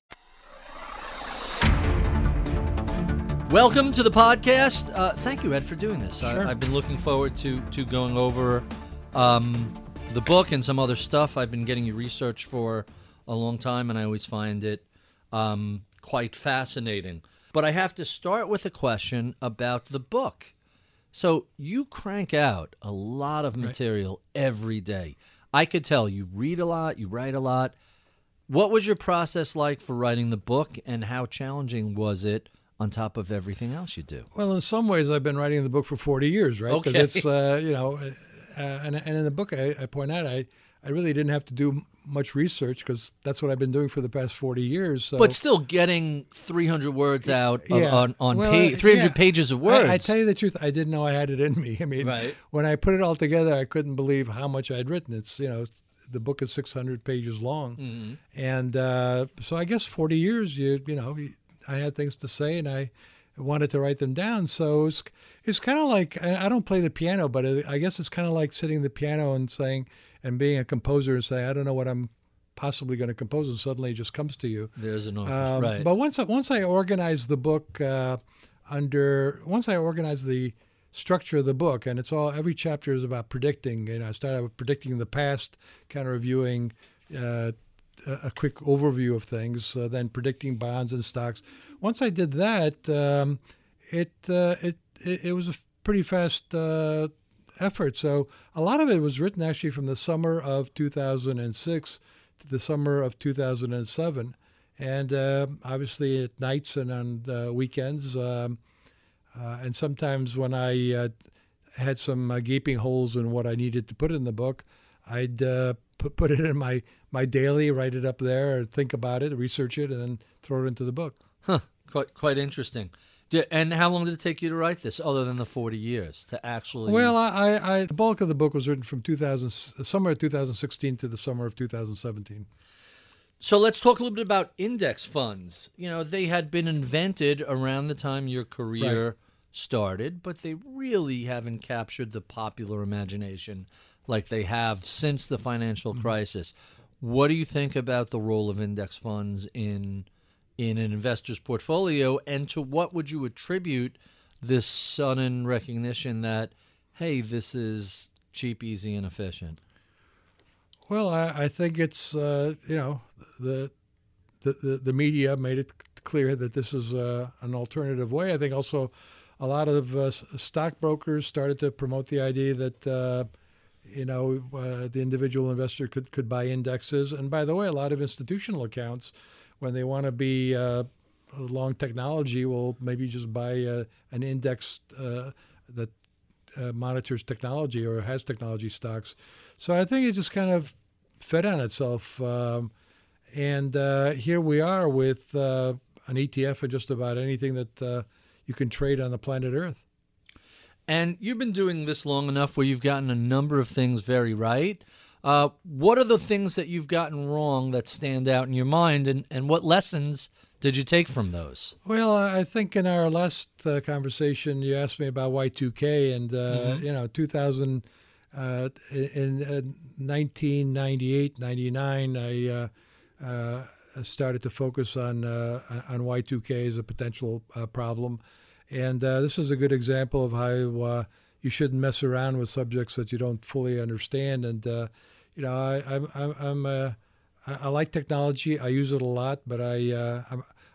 Welcome to the podcast. Uh, thank you, Ed, for doing this. Sure. I, have been looking forward to to going over um, the book and some other stuff. I've been getting you research for a long time, and I always find it um, quite fascinating. But I have to start with a question about the book. So you crank out a lot of material every day. I could tell you read a lot, you write a lot. What was your process like for writing the book, and how challenging was it on top of everything else you do? Well, in some ways, I've been writing the book for 40 years, right? Okay. it's, uh, you know, uh, and, and in the book, I, I point out, I, I really didn't have to do much research because that's what I've been doing for the past 40 years. So. But still, getting 300 words out of, on, on Well, pa- uh, 300 yeah. pages of words. I, I tell you the truth, I didn't know I had it in me. I mean, Right. when I put it all together, I couldn't believe how much I'd written. It's you know, the book is 600 pages long, Mm-hmm. and uh, so I guess 40 years, you you know, I had things to say, and I wanted to write them down. So it's it's kind of like I don't play the piano, but I guess it's kind of like sitting at the piano and saying and being a composer and saying I don't know what I'm possibly going to compose, and suddenly it just comes to you. There's an office, Um, right? But once I, once I organized the book uh, under once I organized the structure of the book, and it's all every chapter is about predicting. You know, I started with predicting the past, kind of reviewing. Uh, a quick overview of things, uh, then predicting bonds and stocks. Once I did that, um, it, uh, it it it was a pretty fast uh, effort. So a lot of it was written actually from the summer of 2006 to the summer of 2007, and uh, obviously at nights and on uh, weekends, um, uh, and sometimes when I uh, had some gaping holes in what I needed to put in the book, I'd put put it in my my daily, write it up there, think about it, research it, and then throw it into the book. Huh. Quite quite interesting. And how long did it take you to write this, other than the 40 years, to actually? Well, I, I, the bulk of the book was written from 2000 summer of 2016 to the summer of 2017. So let's talk a little bit about index funds. You know, they had been invented around the time your career started, but they really haven't captured the popular imagination like they have since the financial crisis. What do you think about the role of index funds in in an investor's portfolio and to what would you attribute this sudden recognition that hey, this is cheap, easy and efficient? Well, I, I think it's uh, you know the, the the the media made it clear that this is uh, an alternative way. I think also a lot of uh, stockbrokers started to promote the idea that uh, you know uh, the individual investor could could buy indexes. And by the way, a lot of institutional accounts, when they want to be uh, long technology, will maybe just buy uh, an index uh, that uh, monitors technology or has technology stocks. So I think it just kind of fed on itself. Um, and here we are with an ETF of just about anything that you can trade on the planet Earth. And you've been doing this long enough where you've gotten a number of things very right. Uh, what are the things that you've gotten wrong that stand out in your mind, and, and what lessons did you take from those? Well, I think in our last uh, conversation, you asked me about Y2K, and uh, you know, 2000, uh, in, in 1998, 99, I uh, uh, started to focus on uh, on Y2K as a potential uh, problem, and uh, this is a good example of how uh, you shouldn't mess around with subjects that you don't fully understand. And uh, you know, I, I'm, I'm uh, I, I like technology. I use it a lot, but I uh,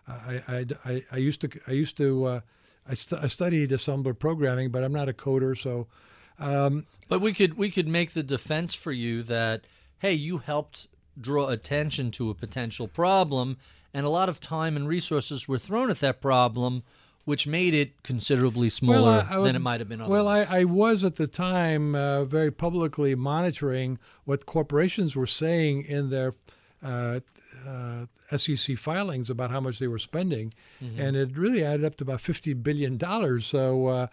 I, I, I, I used to I used to uh, I, st- I studied assembler programming, but I'm not a coder, so um, But we could we could make the defense for you that hey, you helped draw attention to a potential problem, and a lot of time and resources were thrown at that problem, which made it considerably smaller I- I would- than it might have been otherwise. Well, I, I was at the time uh, very publicly monitoring what corporations were saying in their uh, uh, SEC filings about how much they were spending, Mm-hmm. and it really added up to about fifty billion dollars. So. Uh,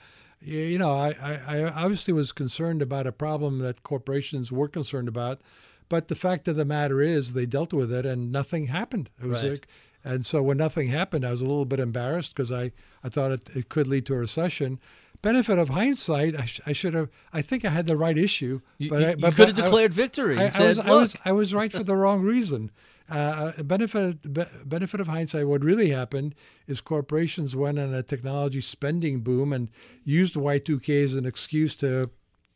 you know, I, I, I obviously was concerned about a problem that corporations were concerned about, but the fact of the matter is they dealt with it and nothing happened. It was Right. like, and so when nothing happened, I was a little bit embarrassed because I, I thought it, it could lead to a recession. Benefit of hindsight, I, sh- I should have. I think I had the right issue, you, but you- I, you but, could have but I- declared victory. I, said, was, I was I was right for the wrong reason. Uh, benefit be, benefit of hindsight. What really happened is corporations went on a technology spending boom and used Y2K as an excuse to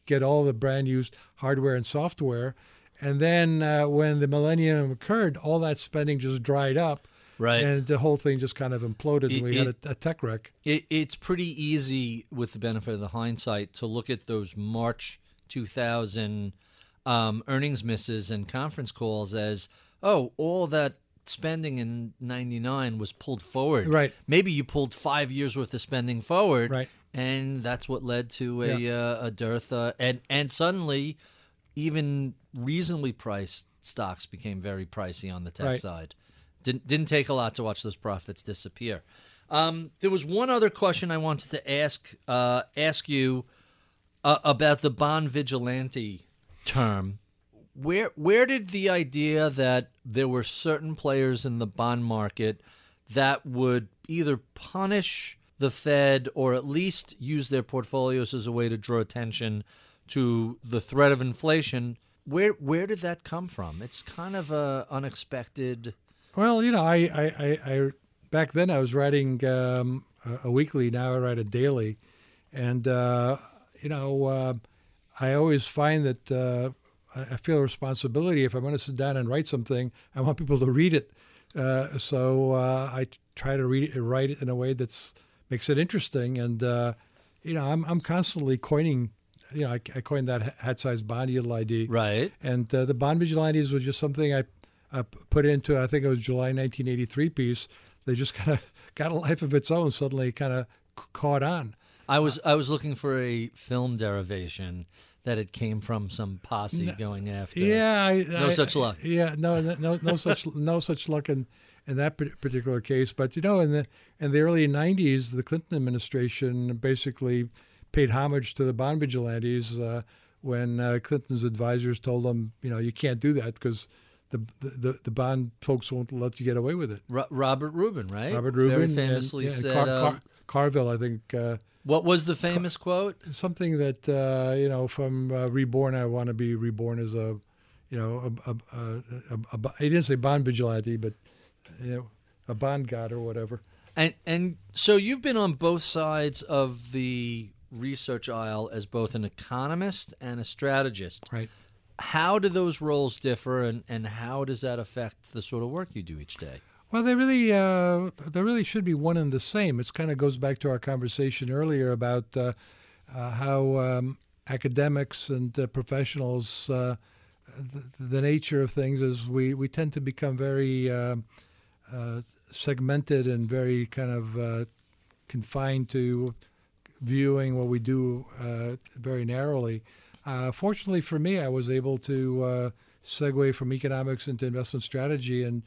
get all the brand new hardware and software. And then uh, when the millennium occurred, all that spending just dried up. Right. And the whole thing just kind of imploded, It- and we had a, a tech wreck. It, it's pretty easy, with the benefit of the hindsight, to look at those March 2000 um, earnings misses and conference calls as, oh, all that spending in 99 was pulled forward. Right. Maybe you pulled five years worth of spending forward. Right. And that's what led to a, Yeah. uh, a dearth. Uh, and, and suddenly, even reasonably priced stocks became very pricey on the tech Right. side. Didn't didn't take a lot to watch those profits disappear. Um, there was one other question I wanted to ask uh, ask you uh, about the bond vigilante term. Where where did the idea that there were certain players in the bond market that would either punish the Fed or at least use their portfolios as a way to draw attention to the threat of inflation? Where where did that come from? It's kind of a unexpected. Well, you know, I, I, I, I back then I was writing um, a, a weekly. Now I write a daily, and uh, you know, uh, I always find that uh, I feel a responsibility if I'm going to sit down and write something. I want people to read it, uh, so uh, I try to read it, write it in a way that's makes it interesting. And uh, you know, I'm I'm constantly coining. You know, I, I coined that hat size bond yield ID. Right. And uh, the bond vigilantes was just something I uh, put into, I think it was July 1983 piece. They just kind of got a life of its own, suddenly kind of caught on. I was I was looking for a film derivation that it came from some posse going after. Yeah, I, No I- such luck. Yeah, no, no, no, no such, no such luck in, in that particular case. But you know, in the in the early '90s, the Clinton administration basically paid homage to the bond vigilantes uh, when uh, Clinton's advisors told them, you know, you can't do that because the, the the bond folks won't let you get away with it. Ro- Robert Rubin, right? Robert Rubin very and- famously yeah, said. Car- Car- Carville, I think. Uh, what was the famous quote? something that uh, you know from uh, reborn i want to be reborn as a you know a, a, a, a, a, a he didn't say bond vigilante but you know a bond god or whatever And and so you've been on both sides of the research aisle as both an economist and a strategist. right How do those roles differ, and, and how does that affect the sort of work you do each day? well they really uh, they really should be one and the same it kind of goes back to our conversation earlier about uh, uh, how um, academics and uh, professionals uh, the, the nature of things is we, we tend to become very um uh, segmented and very kind of confined to viewing what we do very narrowly. Uh, fortunately for me, I was able to uh, segue from economics into investment strategy and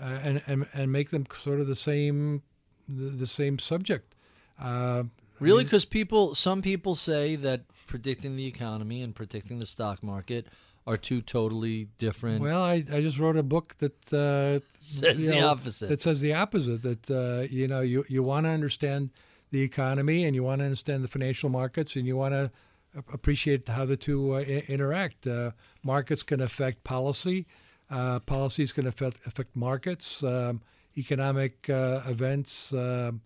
uh, and, and and make them sort of the same the, the same subject. Uh, Really, because people, some people say that predicting the economy and predicting the stock market are two totally different. Well, I, I just wrote a book that uh, Says the know, opposite. That says the opposite. That uh, you know you you want to understand the economy and you want to understand the financial markets and you want to appreciate how the two uh, I- interact. Uh, markets can affect policy. Uh, policies can affect affect markets. Um, economic uh, events um,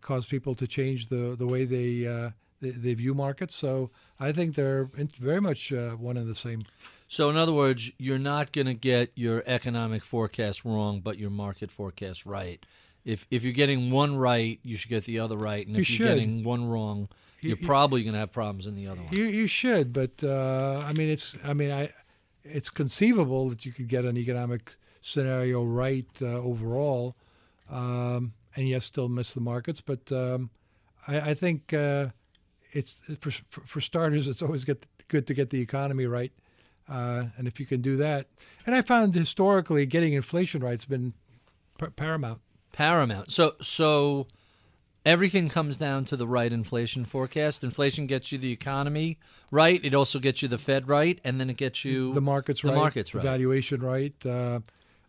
cause people to change the the way they. Uh, they, they view markets, so I think they're very much uh, one and the same. So, in other words, you're not going to get your economic forecast wrong, but your market forecast right. If if you're getting one right, you should get the other right, and You if you're getting one wrong, You- you're you- probably going to have problems in the other one. You you should, but uh, I mean it's I mean I it's conceivable that you could get an economic scenario right uh, overall, um, and yet still miss the markets. But um, I, I think uh, it's for, for for starters, it's always get good to get the economy right, uh, and if you can do that, and I found historically getting inflation right's been paramount. Paramount. So so everything comes down to the right inflation forecast. Inflation gets you the economy right. It also gets you the Fed right, and then it gets you the markets right the right, markets the right. valuation right. Uh,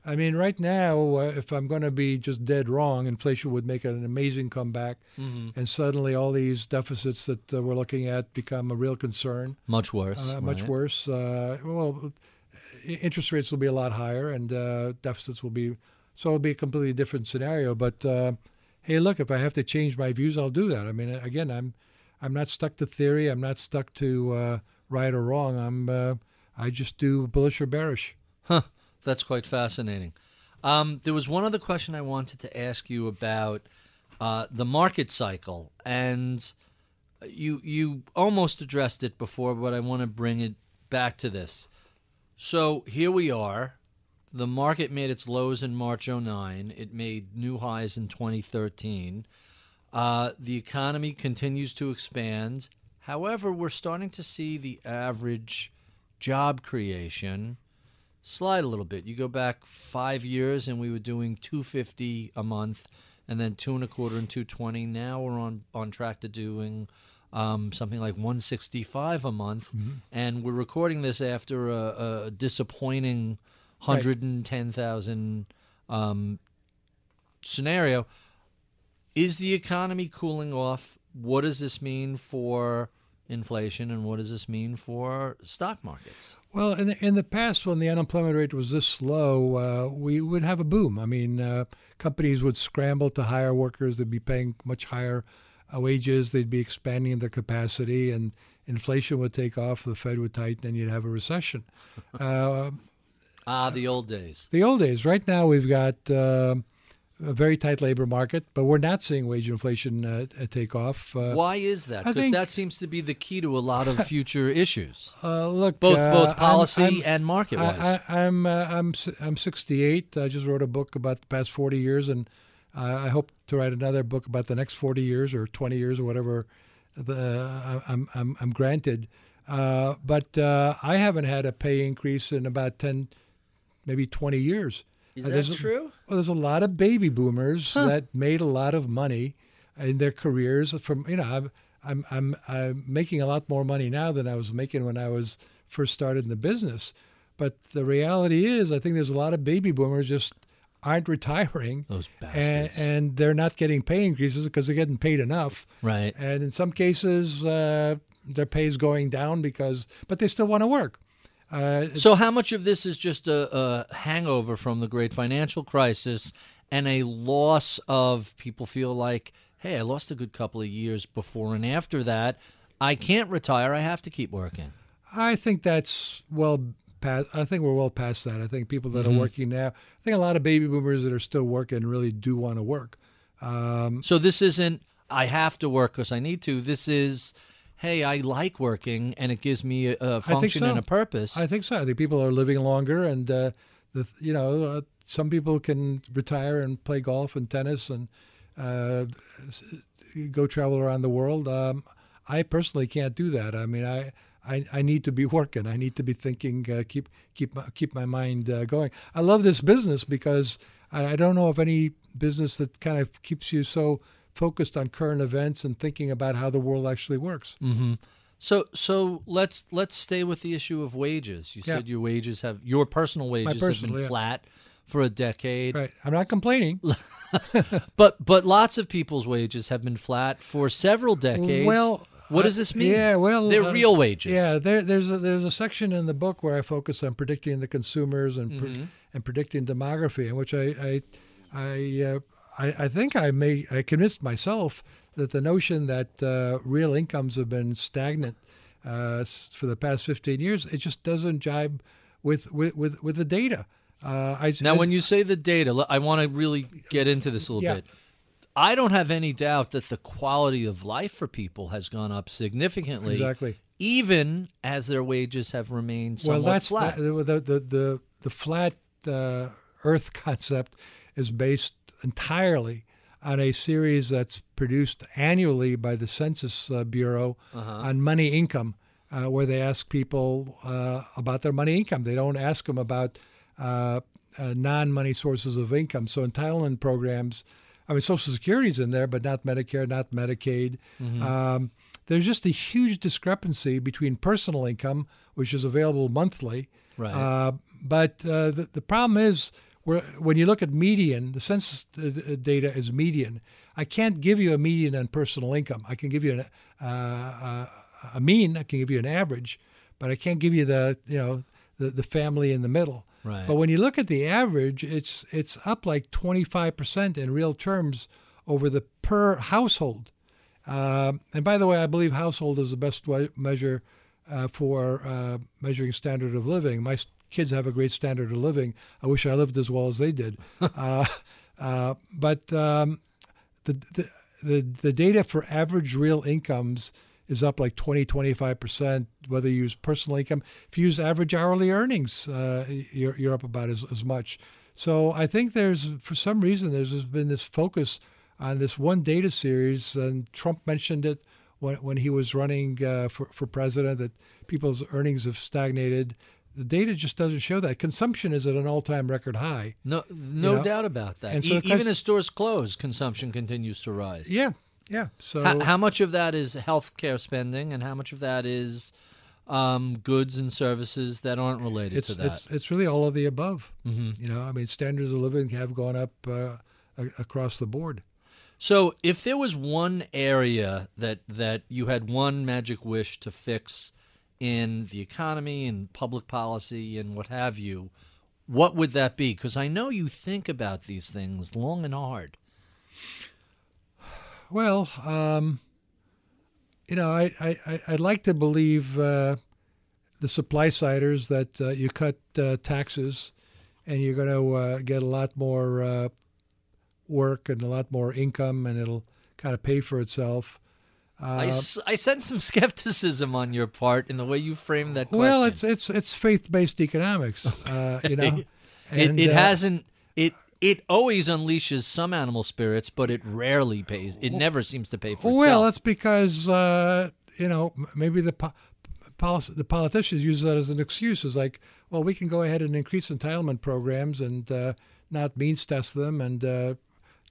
I mean, right now, uh, if I'm going to be just dead wrong, inflation would make an amazing comeback, Mm-hmm. and suddenly all these deficits that uh, we're looking at become a real concern, Much worse. uh, much right? worse. Uh, well, interest rates will be a lot higher, and uh, deficits will be so it'll be a completely different scenario. But uh, hey, look, if I have to change my views, I'll do that. I mean, again, I'm I'm not stuck to theory. I'm not stuck to uh, right or wrong. I'm uh, I just do bullish or bearish. Huh. That's quite fascinating. Um, there was one other question I wanted to ask you about uh, the market cycle, and you you almost addressed it before, but I want to bring it back to this. So here we are. The market made its lows in March 09. It made new highs in 2013. Uh, the economy continues to expand. However, we're starting to see the average job creation slide a little bit. You go back five years, and we were doing 250 a month, and then two and a quarter and 220. Now we're on on track to doing um, something like 165 a month, and we're recording this after a, a disappointing 110,000 um, scenario. Is the economy cooling off? What does this mean for inflation, and what does this mean for stock markets? Well, in the, in the past, when the unemployment rate was this low, uh, we would have a boom. I mean, uh, companies would scramble to hire workers. They'd be paying much higher uh, wages. They'd be expanding their capacity, and inflation would take off. The Fed would tighten, and you'd have a recession. Ah, the old days. the old days. Right now, we've got uh, a very tight labor market, but we're not seeing wage inflation uh, uh, take off. Uh, Why is that? Because that seems to be the key to a lot of future issues, uh, look, both uh, both I'm- policy I'm- and market wise. I, I, I'm uh, I'm I'm 68. I just wrote a book about the past 40 years, and uh, I hope to write another book about the next 40 years or 20 years or whatever the, I'm, I'm I'm granted. Uh, but uh, I haven't had a pay increase in about 10, maybe 20 years. Is Uh, that a- true? Well, there's a lot of baby boomers that made a lot of money in their careers. From you know, I'm, I'm I'm I'm making a lot more money now than I was making when I was first started in the business. But the reality is, I think there's a lot of baby boomers just aren't retiring, Those and, bastards. and they're not getting pay increases because they're getting paid enough. right. And in some cases, uh, their pay is going down because, but they still want to work. Uh, So, how much of this is just a, a hangover from the great financial crisis and a loss of people feel like, hey, I lost a good couple of years before and after that. I can't retire. I have to keep working. I think that's well past. I think we're well past that. I think people that Mm-hmm. are working now. I think a lot of baby boomers that are still working really do want to work. Um, So, this isn't, I have to work because I need to. This is, hey, I like working and it gives me a, function and a purpose. I think so. I think people are living longer, and uh, the you know uh, some people can retire and play golf and tennis and uh, go travel around the world. Um, I personally can't do that. I mean, I. I, I need to be working. I need to be thinking. Uh, keep keep my, keep my mind uh, going. I love this business because I, I don't know of any business that kind of keeps you so focused on current events and thinking about how the world actually works. Mm-hmm. So so let's let's stay with the issue of wages. You Yeah. said your wages have your personal wages have personal, been yeah. flat for a decade. Right. I'm not complaining. But but lots of people's wages have been flat for several decades. Well, what uh, does this mean? Yeah, well, they're uh, real wages. Yeah, there, there's a, there's a section in the book where I focus on predicting the consumers and Mm-hmm. and predicting demography, in which I I I, uh, I I think I may I convinced myself that the notion that uh, real incomes have been stagnant uh, for the past 15 years it just doesn't jibe with with with, with the data. Uh, I, Now, when you say the data, I want to really get into this a little Yeah. bit. I don't have any doubt that the quality of life for people has gone up significantly. Exactly. Even as their wages have remained somewhat well, that's flat. The, the the the the flat uh, Earth concept is based entirely on a series that's produced annually by the Census uh, Bureau on money income, uh, where they ask people uh, about their money income. They don't ask them about uh, uh, non-money sources of income. So entitlement programs. I mean, Social Security's in there, but not Medicare, not Medicaid. Um, there's just a huge discrepancy between personal income, which is available monthly, Right. uh, but uh, the, the problem is where, when you look at median, the census uh, uh, data is median. I can't give you a median on personal income. I can give you an, uh, uh, a mean. I can give you an average, but I can't give you the you know the, the family in the middle. Right. But when you look at the average, it's it's up like 25% in real terms over the per household. Um, and by the way, I believe household is the best way, measure uh, for uh, measuring standard of living. My kids have a great standard of living. I wish I lived as well as they did. uh, uh, but um, the, the the the data for average real incomes is up like 20 25% whether you use personal income if you use average hourly earnings uh, you're, you're up about as, as much so i think there's for some reason there's been this focus on this one data series and trump mentioned it when, when he was running uh, for, for president that people's earnings have stagnated the data just doesn't show that. Consumption is at an all-time record high. No, no You know? doubt about that. And so E- even as stores close, consumption continues to rise. Yeah, yeah. So How, how much of that is healthcare spending, and how much of that is um, goods and services that aren't related it's to that? it's it's really all of the above. Mhm. You know, I mean, standards of living have gone up uh, a- across the board. So, if there was one area that that you had one magic wish to fix in the economy and public policy and what have you, what would that be? Because I know you think about these things long and hard. Well, um, you know, I, I, I'd like to believe uh, the supply siders that uh, you cut uh, taxes and you're going to uh, get a lot more uh, work and a lot more income and it'll kind of pay for itself. I, Uh, s- I sense some skepticism on your part in the way you frame that question. well, it's it's it's faith-based economics, uh, you know. it, And, it uh, hasn't it it always unleashes some animal spirits, but it rarely pays. It never seems to pay for itself. Well, that's because uh, you know maybe the po- policy, the politicians use that as an excuse. It's like, well, we can go ahead and increase entitlement programs and uh, not means test them and uh,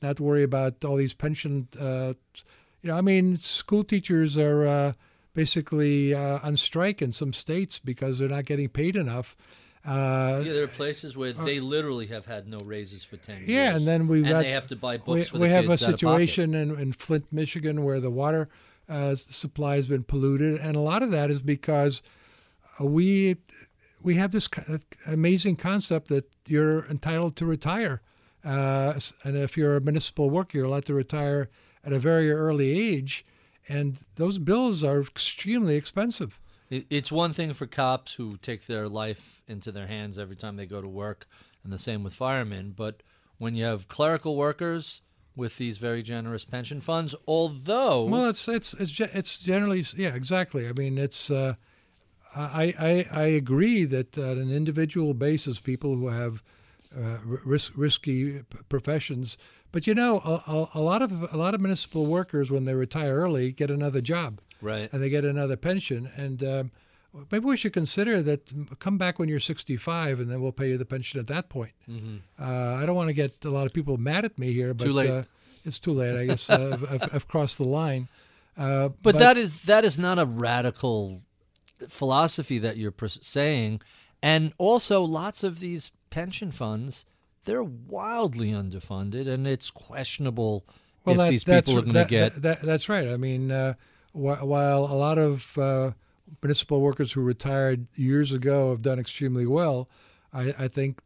not worry about all these pension. Uh, you know, I mean, school teachers are uh, basically uh, on strike in some states because they're not getting paid enough. Uh, yeah, there are places where they literally have had no raises for ten years. Yeah, and then we've and got they have to buy we, books for we the have a kids out of pocket. situation in, in Flint, Michigan, where the water uh, supply has been polluted, and a lot of that is because uh, we we have this amazing concept that you're entitled to retire, uh, and if you're a municipal worker, you're allowed to retire at a very early age, and those bills are extremely expensive. It's one thing for cops who take their life into their hands every time they go to work, and the same with firemen. But when you have clerical workers with these very generous pension funds, although Well, it's it's it's it's generally yeah, exactly. I mean, it's uh, I, I I agree that on an individual basis, people who have uh, risk, risky professions, but you know, a, a, lot of a lot of municipal workers when they retire early get another job right, and they get another pension, and um, maybe we should consider that. Come back when you're 65, and then we'll pay you the pension at that point. Uh, I don't want to get a lot of people mad at me here, but Too late. Uh, it's too late. I guess uh, I've, I've, I've crossed the line. Uh, but, that is that is not a radical philosophy that you're saying, and also lots of these pension funds they're wildly underfunded, and it's questionable if that- these people are going to get. that- that- that's right. I mean, uh, wh- while a lot of uh, municipal workers who retired years ago have done extremely well, I, I think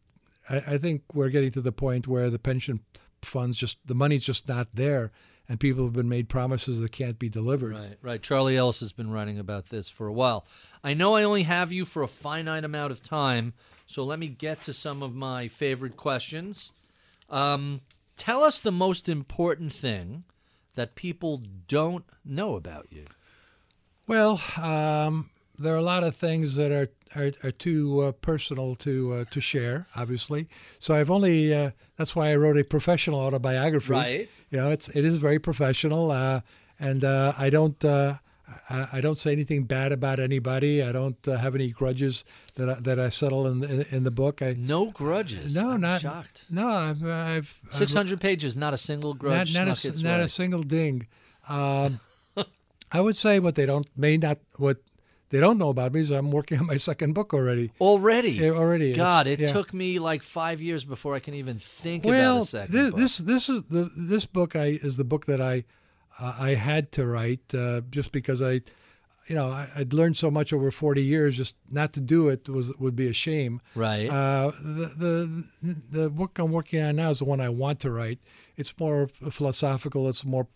I, I think we're getting to the point where the pension funds just the money's just not there, and people have been made promises that can't be delivered. Right, right. Charlie Ellis has been writing about this for a while. I know I only have you for a finite amount of time, so let me get to some of my favorite questions. Um, tell us the most important thing that people don't know about you. Well, um, there are a lot of things that are are, are too uh, personal to uh, to share, obviously. So I've only uh, that's why I wrote a professional autobiography. Right. You know, it's it is very professional, uh, and uh, I don't. I, I don't say anything bad about anybody. I don't uh, have any grudges that I, that I settle in the, in the book. I No grudges. no, I'm not shocked. No, I've, I've Six hundred pages, not a single grudge not, not, a, not a single ding. Um, I would say what they don't may not what they don't know about me is I'm working on my second book already. already. Yeah, already. God, it yeah. took me like five years before I can even think well, about a second this, book. this this is the this book I is the book that I I had to write uh, just because I you know I, I'd learned so much over 40 years just not to do it was would be a shame. right. Uh, the, the the book I'm working on now is the one I want to write. It's more philosophical. It's more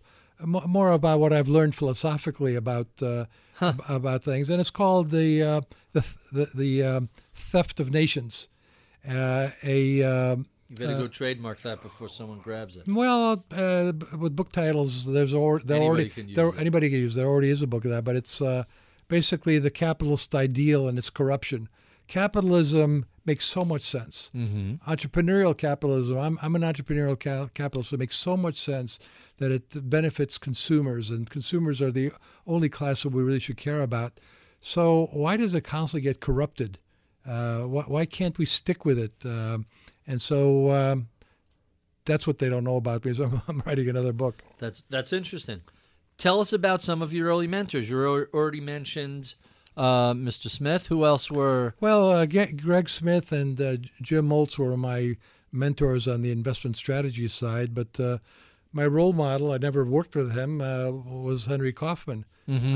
more about what I've learned philosophically about uh, ab- about things, and it's called the uh, the the, the um, theft of nations. Uh, a um, You better go trademark that before someone grabs it. well, uh, with book titles, there's or, there already can there, anybody can use. There already is a book of that, but it's uh, basically the capitalist ideal and its corruption. Capitalism makes so much sense. Mm-hmm. Entrepreneurial capitalism. I'm, I'm an entrepreneurial ca- capitalist. So it makes so much sense that it benefits consumers, and consumers are the only class that we really should care about. So why does it constantly get corrupted? Uh, why, why can't we stick with it? And so um, that's what they don't know about me. So I'm, I'm writing another book. That's that's interesting. Tell us about some of your early mentors. You already mentioned uh, Mr. Smith. Who else were? Well, uh, Greg Smith and uh, Jim Moltz were my mentors on the investment strategy side, but uh, my role model, I never worked with him, uh, was Henry Kaufman.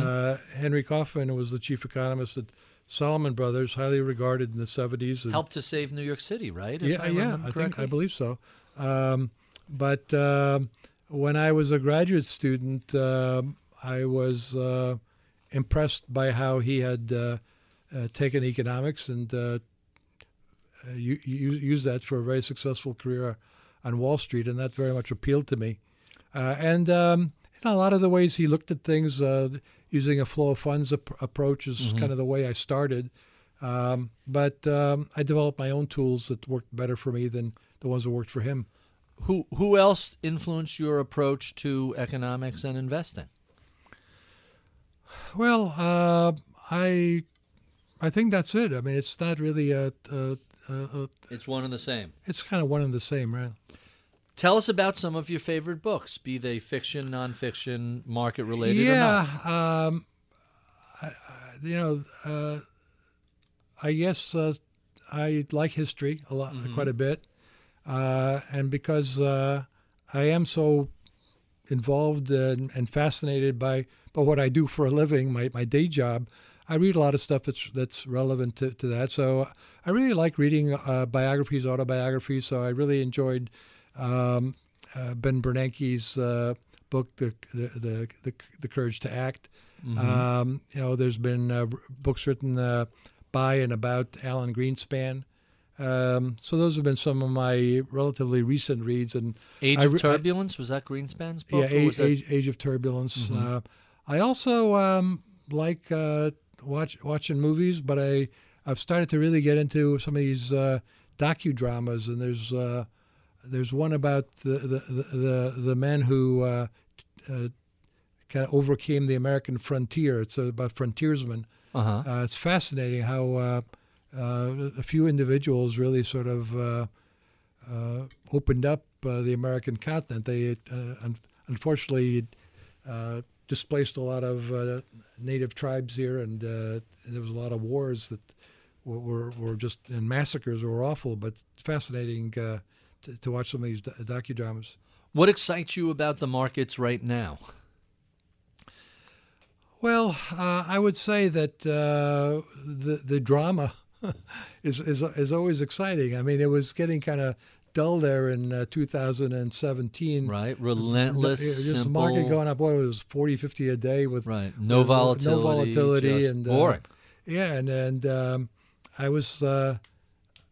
Uh, Henry Kaufman was the chief economist at Salomon Brothers, highly regarded in the 70s. and- Helped to save New York City, right? Yeah, I yeah, I think? I believe so. Um, but um when I was a graduate student, um I was uh, impressed by how he had uh, uh, taken economics and uh, uh, used that for a very successful career on Wall Street, and that very much appealed to me. Uh, and um, know, a lot of the ways he looked at things, uh, using a flow of funds ap- approach, is kind of the way I started. Um, but um, I developed my own tools that worked better for me than the ones that worked for him. Who who else influenced your approach to economics and investing? Well, uh, I I think that's it. I mean, it's not really a, a, a, a It's one and the same. it's kind of one and the same, right? Tell us about some of your favorite books, be they fiction, nonfiction, market related or yeah, not. um, I, I, you know, uh, I guess uh, I like history a lot, quite a bit, uh, and because uh, I am so involved and, and fascinated by, by what I do for a living, my, my day job, I read a lot of stuff that's that's relevant to, to that. So I really like reading uh, biographies, autobiographies. So I really enjoyed um, uh, Ben Bernanke's uh, book, the, the the the the Courage to Act. Um, you know, there's been uh, books written uh, by and about Alan Greenspan. Um, so those have been some of my relatively recent reads, and Age I of re- I- Turbulence was that Greenspan's book? yeah, age, that- age, age of turbulence. Uh, I also um, like uh, watch watching movies, but I I've started to really get into some of these uh, docudramas, and there's uh, there's one about the the the, the, men who uh, uh, kind of overcame the American frontier. It's about frontiersmen. Uh-huh. Uh, it's fascinating how uh, uh, a few individuals really sort of uh, uh, opened up uh, the American continent. They uh, un- unfortunately uh, displaced a lot of uh, native tribes here, and uh, there was a lot of wars that were, were, were just and massacres were awful. But fascinating uh, to, to watch some of these docudramas. What excites you about the markets right now? Well, uh, I would say that uh, the the drama is, is is always exciting. I mean, it was getting kind of dull there in uh, 2017. Right? Relentless, Just simple. market going up. Boy, it was 40, 50 a day with Right. No with- volatility. no volatility, and uh, boring. yeah, and and um, I was, uh,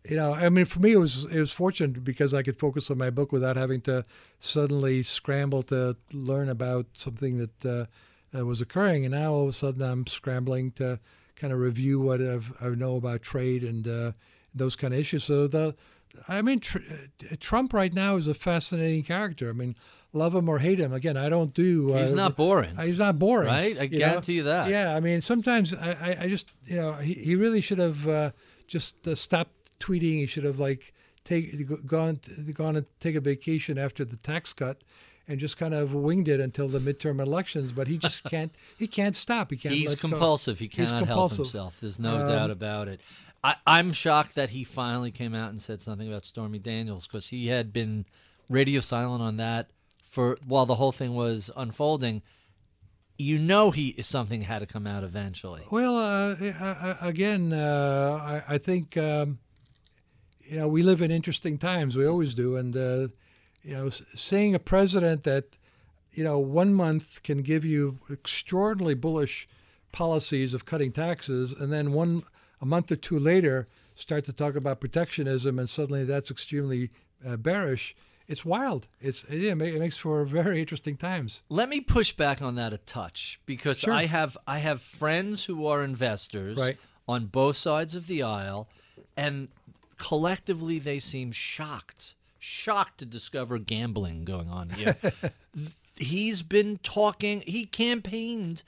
you know, I mean, for me, it was it was fortunate because I could focus on my book without having to suddenly scramble to learn about something that uh, was occurring. And now all of a sudden, I'm scrambling to kind of review what I've, I know about trade and uh, those kind of issues. So the, I mean, tr- uh, Trump right now is a fascinating character. I mean, love him or hate him. Again, I don't do. Uh, He's not boring. uh, He's not boring, Right? I you know? guarantee you that. Yeah, I mean, sometimes I, I, I just, you know, he, he really should have uh, just uh, stopped tweeting. He should have like take gone gone and take a vacation after the tax cut, and just kind of winged it until the midterm elections. But he just can't. He can't stop. He can't. He's let go. compulsive. He cannot help himself. There's no Um, doubt about it. I, I'm shocked that he finally came out and said something about Stormy Daniels because he had been radio silent on that for while the whole thing was unfolding. You know, he something had to come out eventually. Well, uh, again, uh, I, I think um, you know we live in interesting times. We always do, and uh, you know, seeing a president that you know, one month can give you extraordinarily bullish policies of cutting taxes, and then one a month or two later start to talk about protectionism, and suddenly that's extremely uh, bearish. It's wild. It's yeah, it it makes for very interesting times. Let me push back on that a touch because Sure. I have I have friends who are investors Right. on both sides of the aisle, and collectively they seem shocked, shocked to discover gambling going on here. He's been talking. He campaigned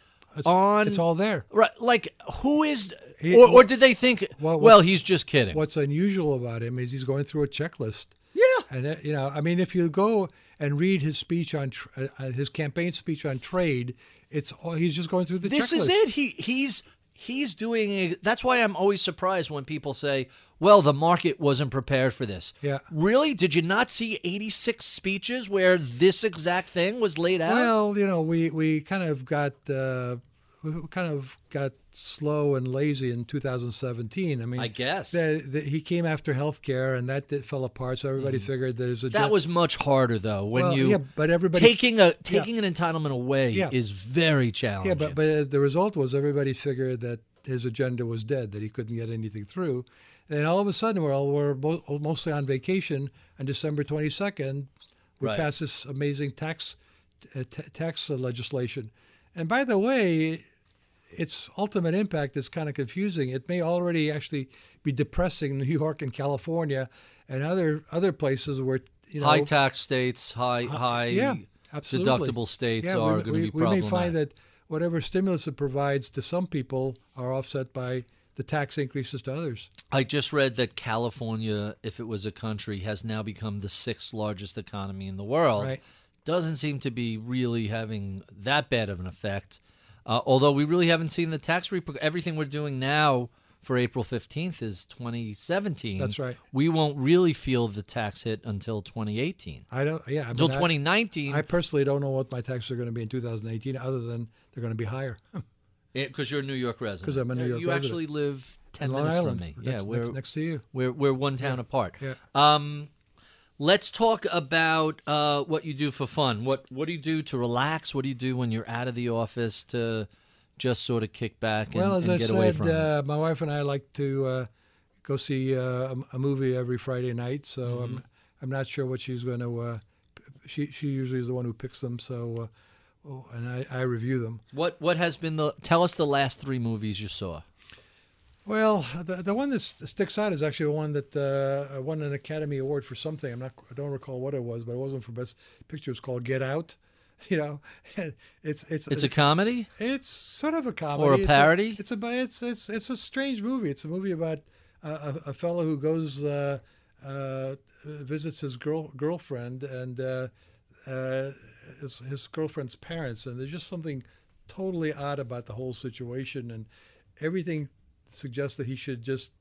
on. It's all there. right. Like who is, He- or, or did they think? Well, well, he's just kidding. What's unusual about him is he's going through a checklist. yeah. And uh, you know, I mean, if you go and read his speech on tr- uh, uh, his campaign speech on trade, it's all, he's just going through the this checklist. is it. He he's he's doing. A, that's why I'm always surprised when people say, "Well, the market wasn't prepared for this." Yeah. Really? Did you not see 86 speeches where this exact thing was laid out? Well, you know, we we kind of got uh, we kind of got slow and lazy in 2017. I mean, I guess. the, the, he came after healthcare, and that did, fell apart. So everybody figured there's a Mm. that was much harder though. When Well, you yeah, but everybody taking a taking an entitlement away Yeah. is very challenging. Yeah, but but the result was everybody figured that his agenda was dead, that he couldn't get anything through, and all of a sudden we're all we're mostly on vacation. On December twenty second, we Right. passed this amazing tax uh, t- tax uh, legislation, and by the way. Its ultimate impact is kind of confusing. It may already actually be depressing New York and California and other other places where you know high tax states, high high yeah, absolutely. deductible states yeah, are we, going to we, be we problematic. may find that whatever stimulus it provides to some people are offset by the tax increases to others. I just read that California, if it was a country, has now become the sixth largest economy in the world. Right. Doesn't seem to be really having that bad of an effect. Uh, although we really haven't seen the tax reper- everything we're doing now for April 15th is 2017. That's right. We won't really feel the tax hit until 2018. I don't. Yeah, I Until mean, I- 2019, I, personally don't know what my taxes are going to be in 2018, other than they're going to be higher. because you're a New York resident. 'Cause I'm a New Yeah, York You resident. actually live 10 Long minutes Island, from me. next, yeah, we're, next, next to you. We're we're one town apart. Yeah. Um, let's talk about uh, what you do for fun. What what do you do to relax? What do you do when you're out of the office to just sort of kick back and, Well, as and I get away said, from it? uh, my wife and I like to uh, go see uh, a, a movie every Friday night. So Mm-hmm. I'm I'm not sure what she's going to. Uh, she she usually is the one who picks them. So. Oh, and I, I review them. What what has been the? Tell us the last three movies you saw. Well, the the one that sticks out is actually the one that uh, won an Academy Award for something. I'm not, I don't recall what it was, but it wasn't for Best Picture. It was called Get Out. You know, it's it's It's a comedy. it's sort of a comedy Or a It's parody? it's a it's it's it's a strange movie. It's a movie about a, a fellow who goes uh, uh, visits his girl girlfriend and uh, uh, his, his girlfriend's parents, and there's just something totally odd about the whole situation, and everything suggests that he should just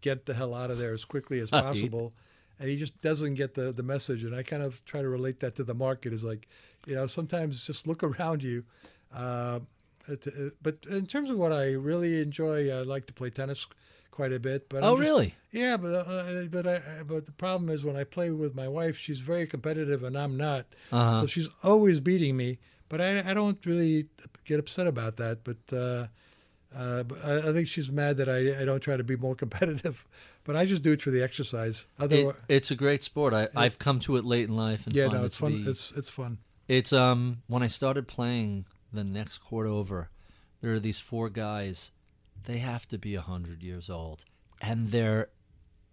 get the hell out of there as quickly as possible. And he just doesn't get the, the message. And I kind of try to relate that to the market is like, you know, sometimes just look around you. Uh, uh, but in terms of what I really enjoy, I like to play tennis quite a bit. But Oh, just- really? Yeah, but uh, but I but the problem is when I play with my wife, she's very competitive and I'm not. Uh-huh. So she's always beating me. But I, I don't really get upset about that. But uh, uh, but I, I think she's mad that I, I don't try to be more competitive. But I just do it for the exercise. It, Otherwise, it's a great sport. I, I've come to it late in life and yeah, no, it's fun. be- It's it's fun. It's um when I started playing the next court over, there are these four guys. They have to be a hundred years old, and they're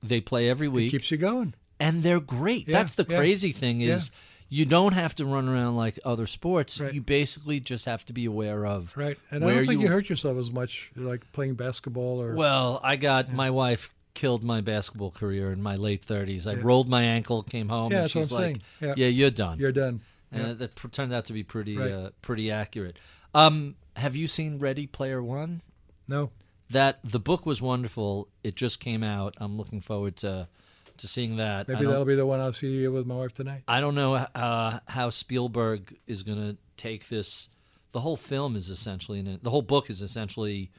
they play every It week, keeps you going. and they're great. Yeah, That's the yeah, crazy thing yeah. is you don't have to run around like other sports. Right. You basically just have to be aware of Right. And I don't think you, you hurt yourself as much like playing basketball or. Well, I got my wife killed my basketball career in my late 30s. I rolled my ankle, came home, Yeah, and that's what she's I'm like, saying. Yeah. "Yeah, you're done." you're done. and Yeah. that turned out to be pretty Right. uh, pretty accurate. Um, have you seen Ready Player One? No. That the book was wonderful. It just came out. I'm looking forward to to seeing that. Maybe that'll be the one I'll see you with my wife tonight. I don't know uh, how Spielberg is going to take this. The whole film is essentially in the whole book is essentially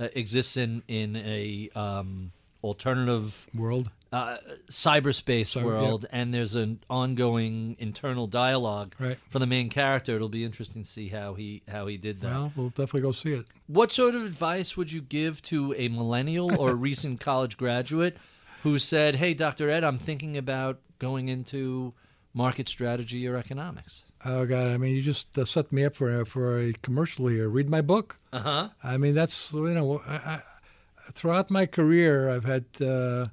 uh, exists in in a um, alternative World. Uh, cyberspace Cyber- world, and there's an ongoing internal dialogue Right. for the main character. It'll be interesting to see how he how he did that. Well, we'll definitely go see it. What sort of advice would you give to a millennial or a recent college graduate who said, "Hey, Dr. Ed, I'm thinking about going into market strategy or economics"? Oh God! I mean, you just uh, set me up for a, for a commercial here. Read my book. Uh huh. I mean, that's you know, I, I, throughout my career, I've had uh,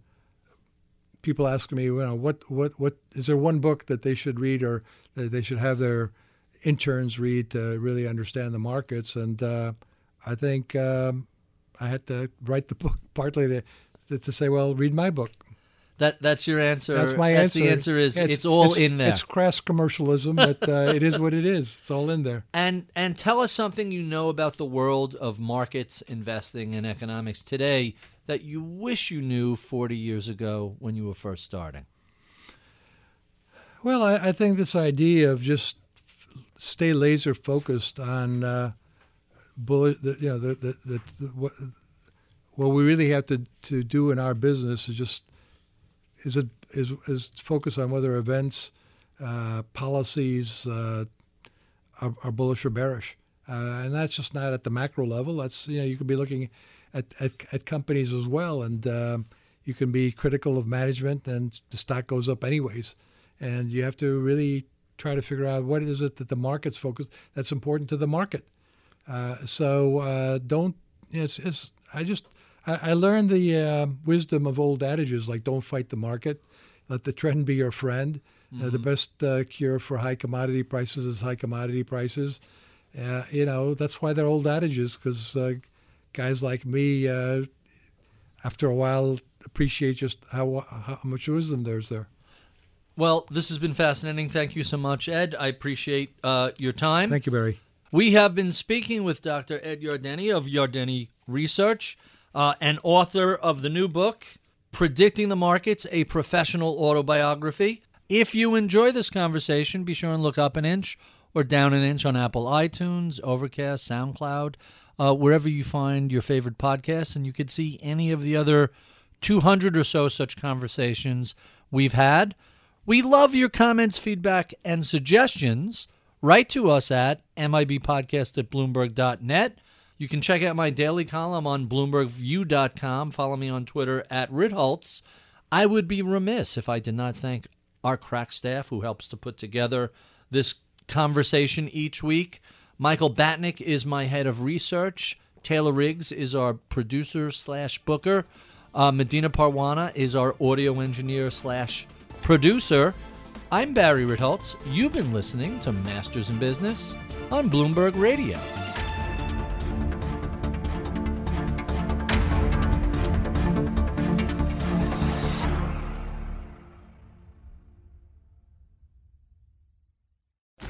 people asking me, you know, what what what is there one book that they should read or that they should have their interns read to really understand the markets? And uh, I think um, I had to write the book partly to to, to say, well, read my book. That that's your answer. That's my that's answer. the answer is Yeah, it's, all in there. It's crass commercialism, but uh, it is what it is. It's all in there. And and tell us something you know about the world of markets, investing, and economics today that you wish you knew 40 years ago when you were first starting. Well, I, I think this idea of just stay laser focused on uh, bullet, the, you know, the, the, the, the what, what we really have to, to do in our business is just is it is is focus on whether events, uh, policies uh, are, are bullish or bearish, uh, and that's just not at the macro level. That's you know you could be looking at at, at companies as well, and um, you can be critical of management, and the stock goes up anyways, and you have to really try to figure out what is it that the market's focused that's important to the market. Uh, so uh, don't. It's, it's I just I, I learned the uh, wisdom of old adages like don't fight the market, let the trend be your friend. Uh, the best uh, cure for high commodity prices is high commodity prices. Uh, you know that's why they're old adages because uh, guys like me, uh, after a while, appreciate just how how much wisdom there's there. Well, this has been fascinating. Thank you so much, Ed. I appreciate uh, your time. Thank you, Barry. We have been speaking with Dr. Ed Yardeni of Yardeni Research, uh, and author of the new book, Predicting the Markets A Professional Autobiography. If you enjoy this conversation, be sure and look up an inch or down an inch on Apple iTunes, Overcast, SoundCloud, uh, wherever you find your favorite podcasts, and you could see any of the other 200 or so such conversations we've had. We love your comments, feedback, and suggestions. Write to us at mibpodcast at bloomberg.net. You can check out my daily column on bloombergview.com. Follow me on Twitter at Ritholtz. I would be remiss if I did not thank our crack staff who helps to put together this conversation each week. Michael Batnick is my head of research. Taylor Riggs is our producer slash booker. Uh, Medina Parwana is our audio engineer slash producer. I'm Barry Ritholtz. You've been listening to Masters in Business on Bloomberg Radio.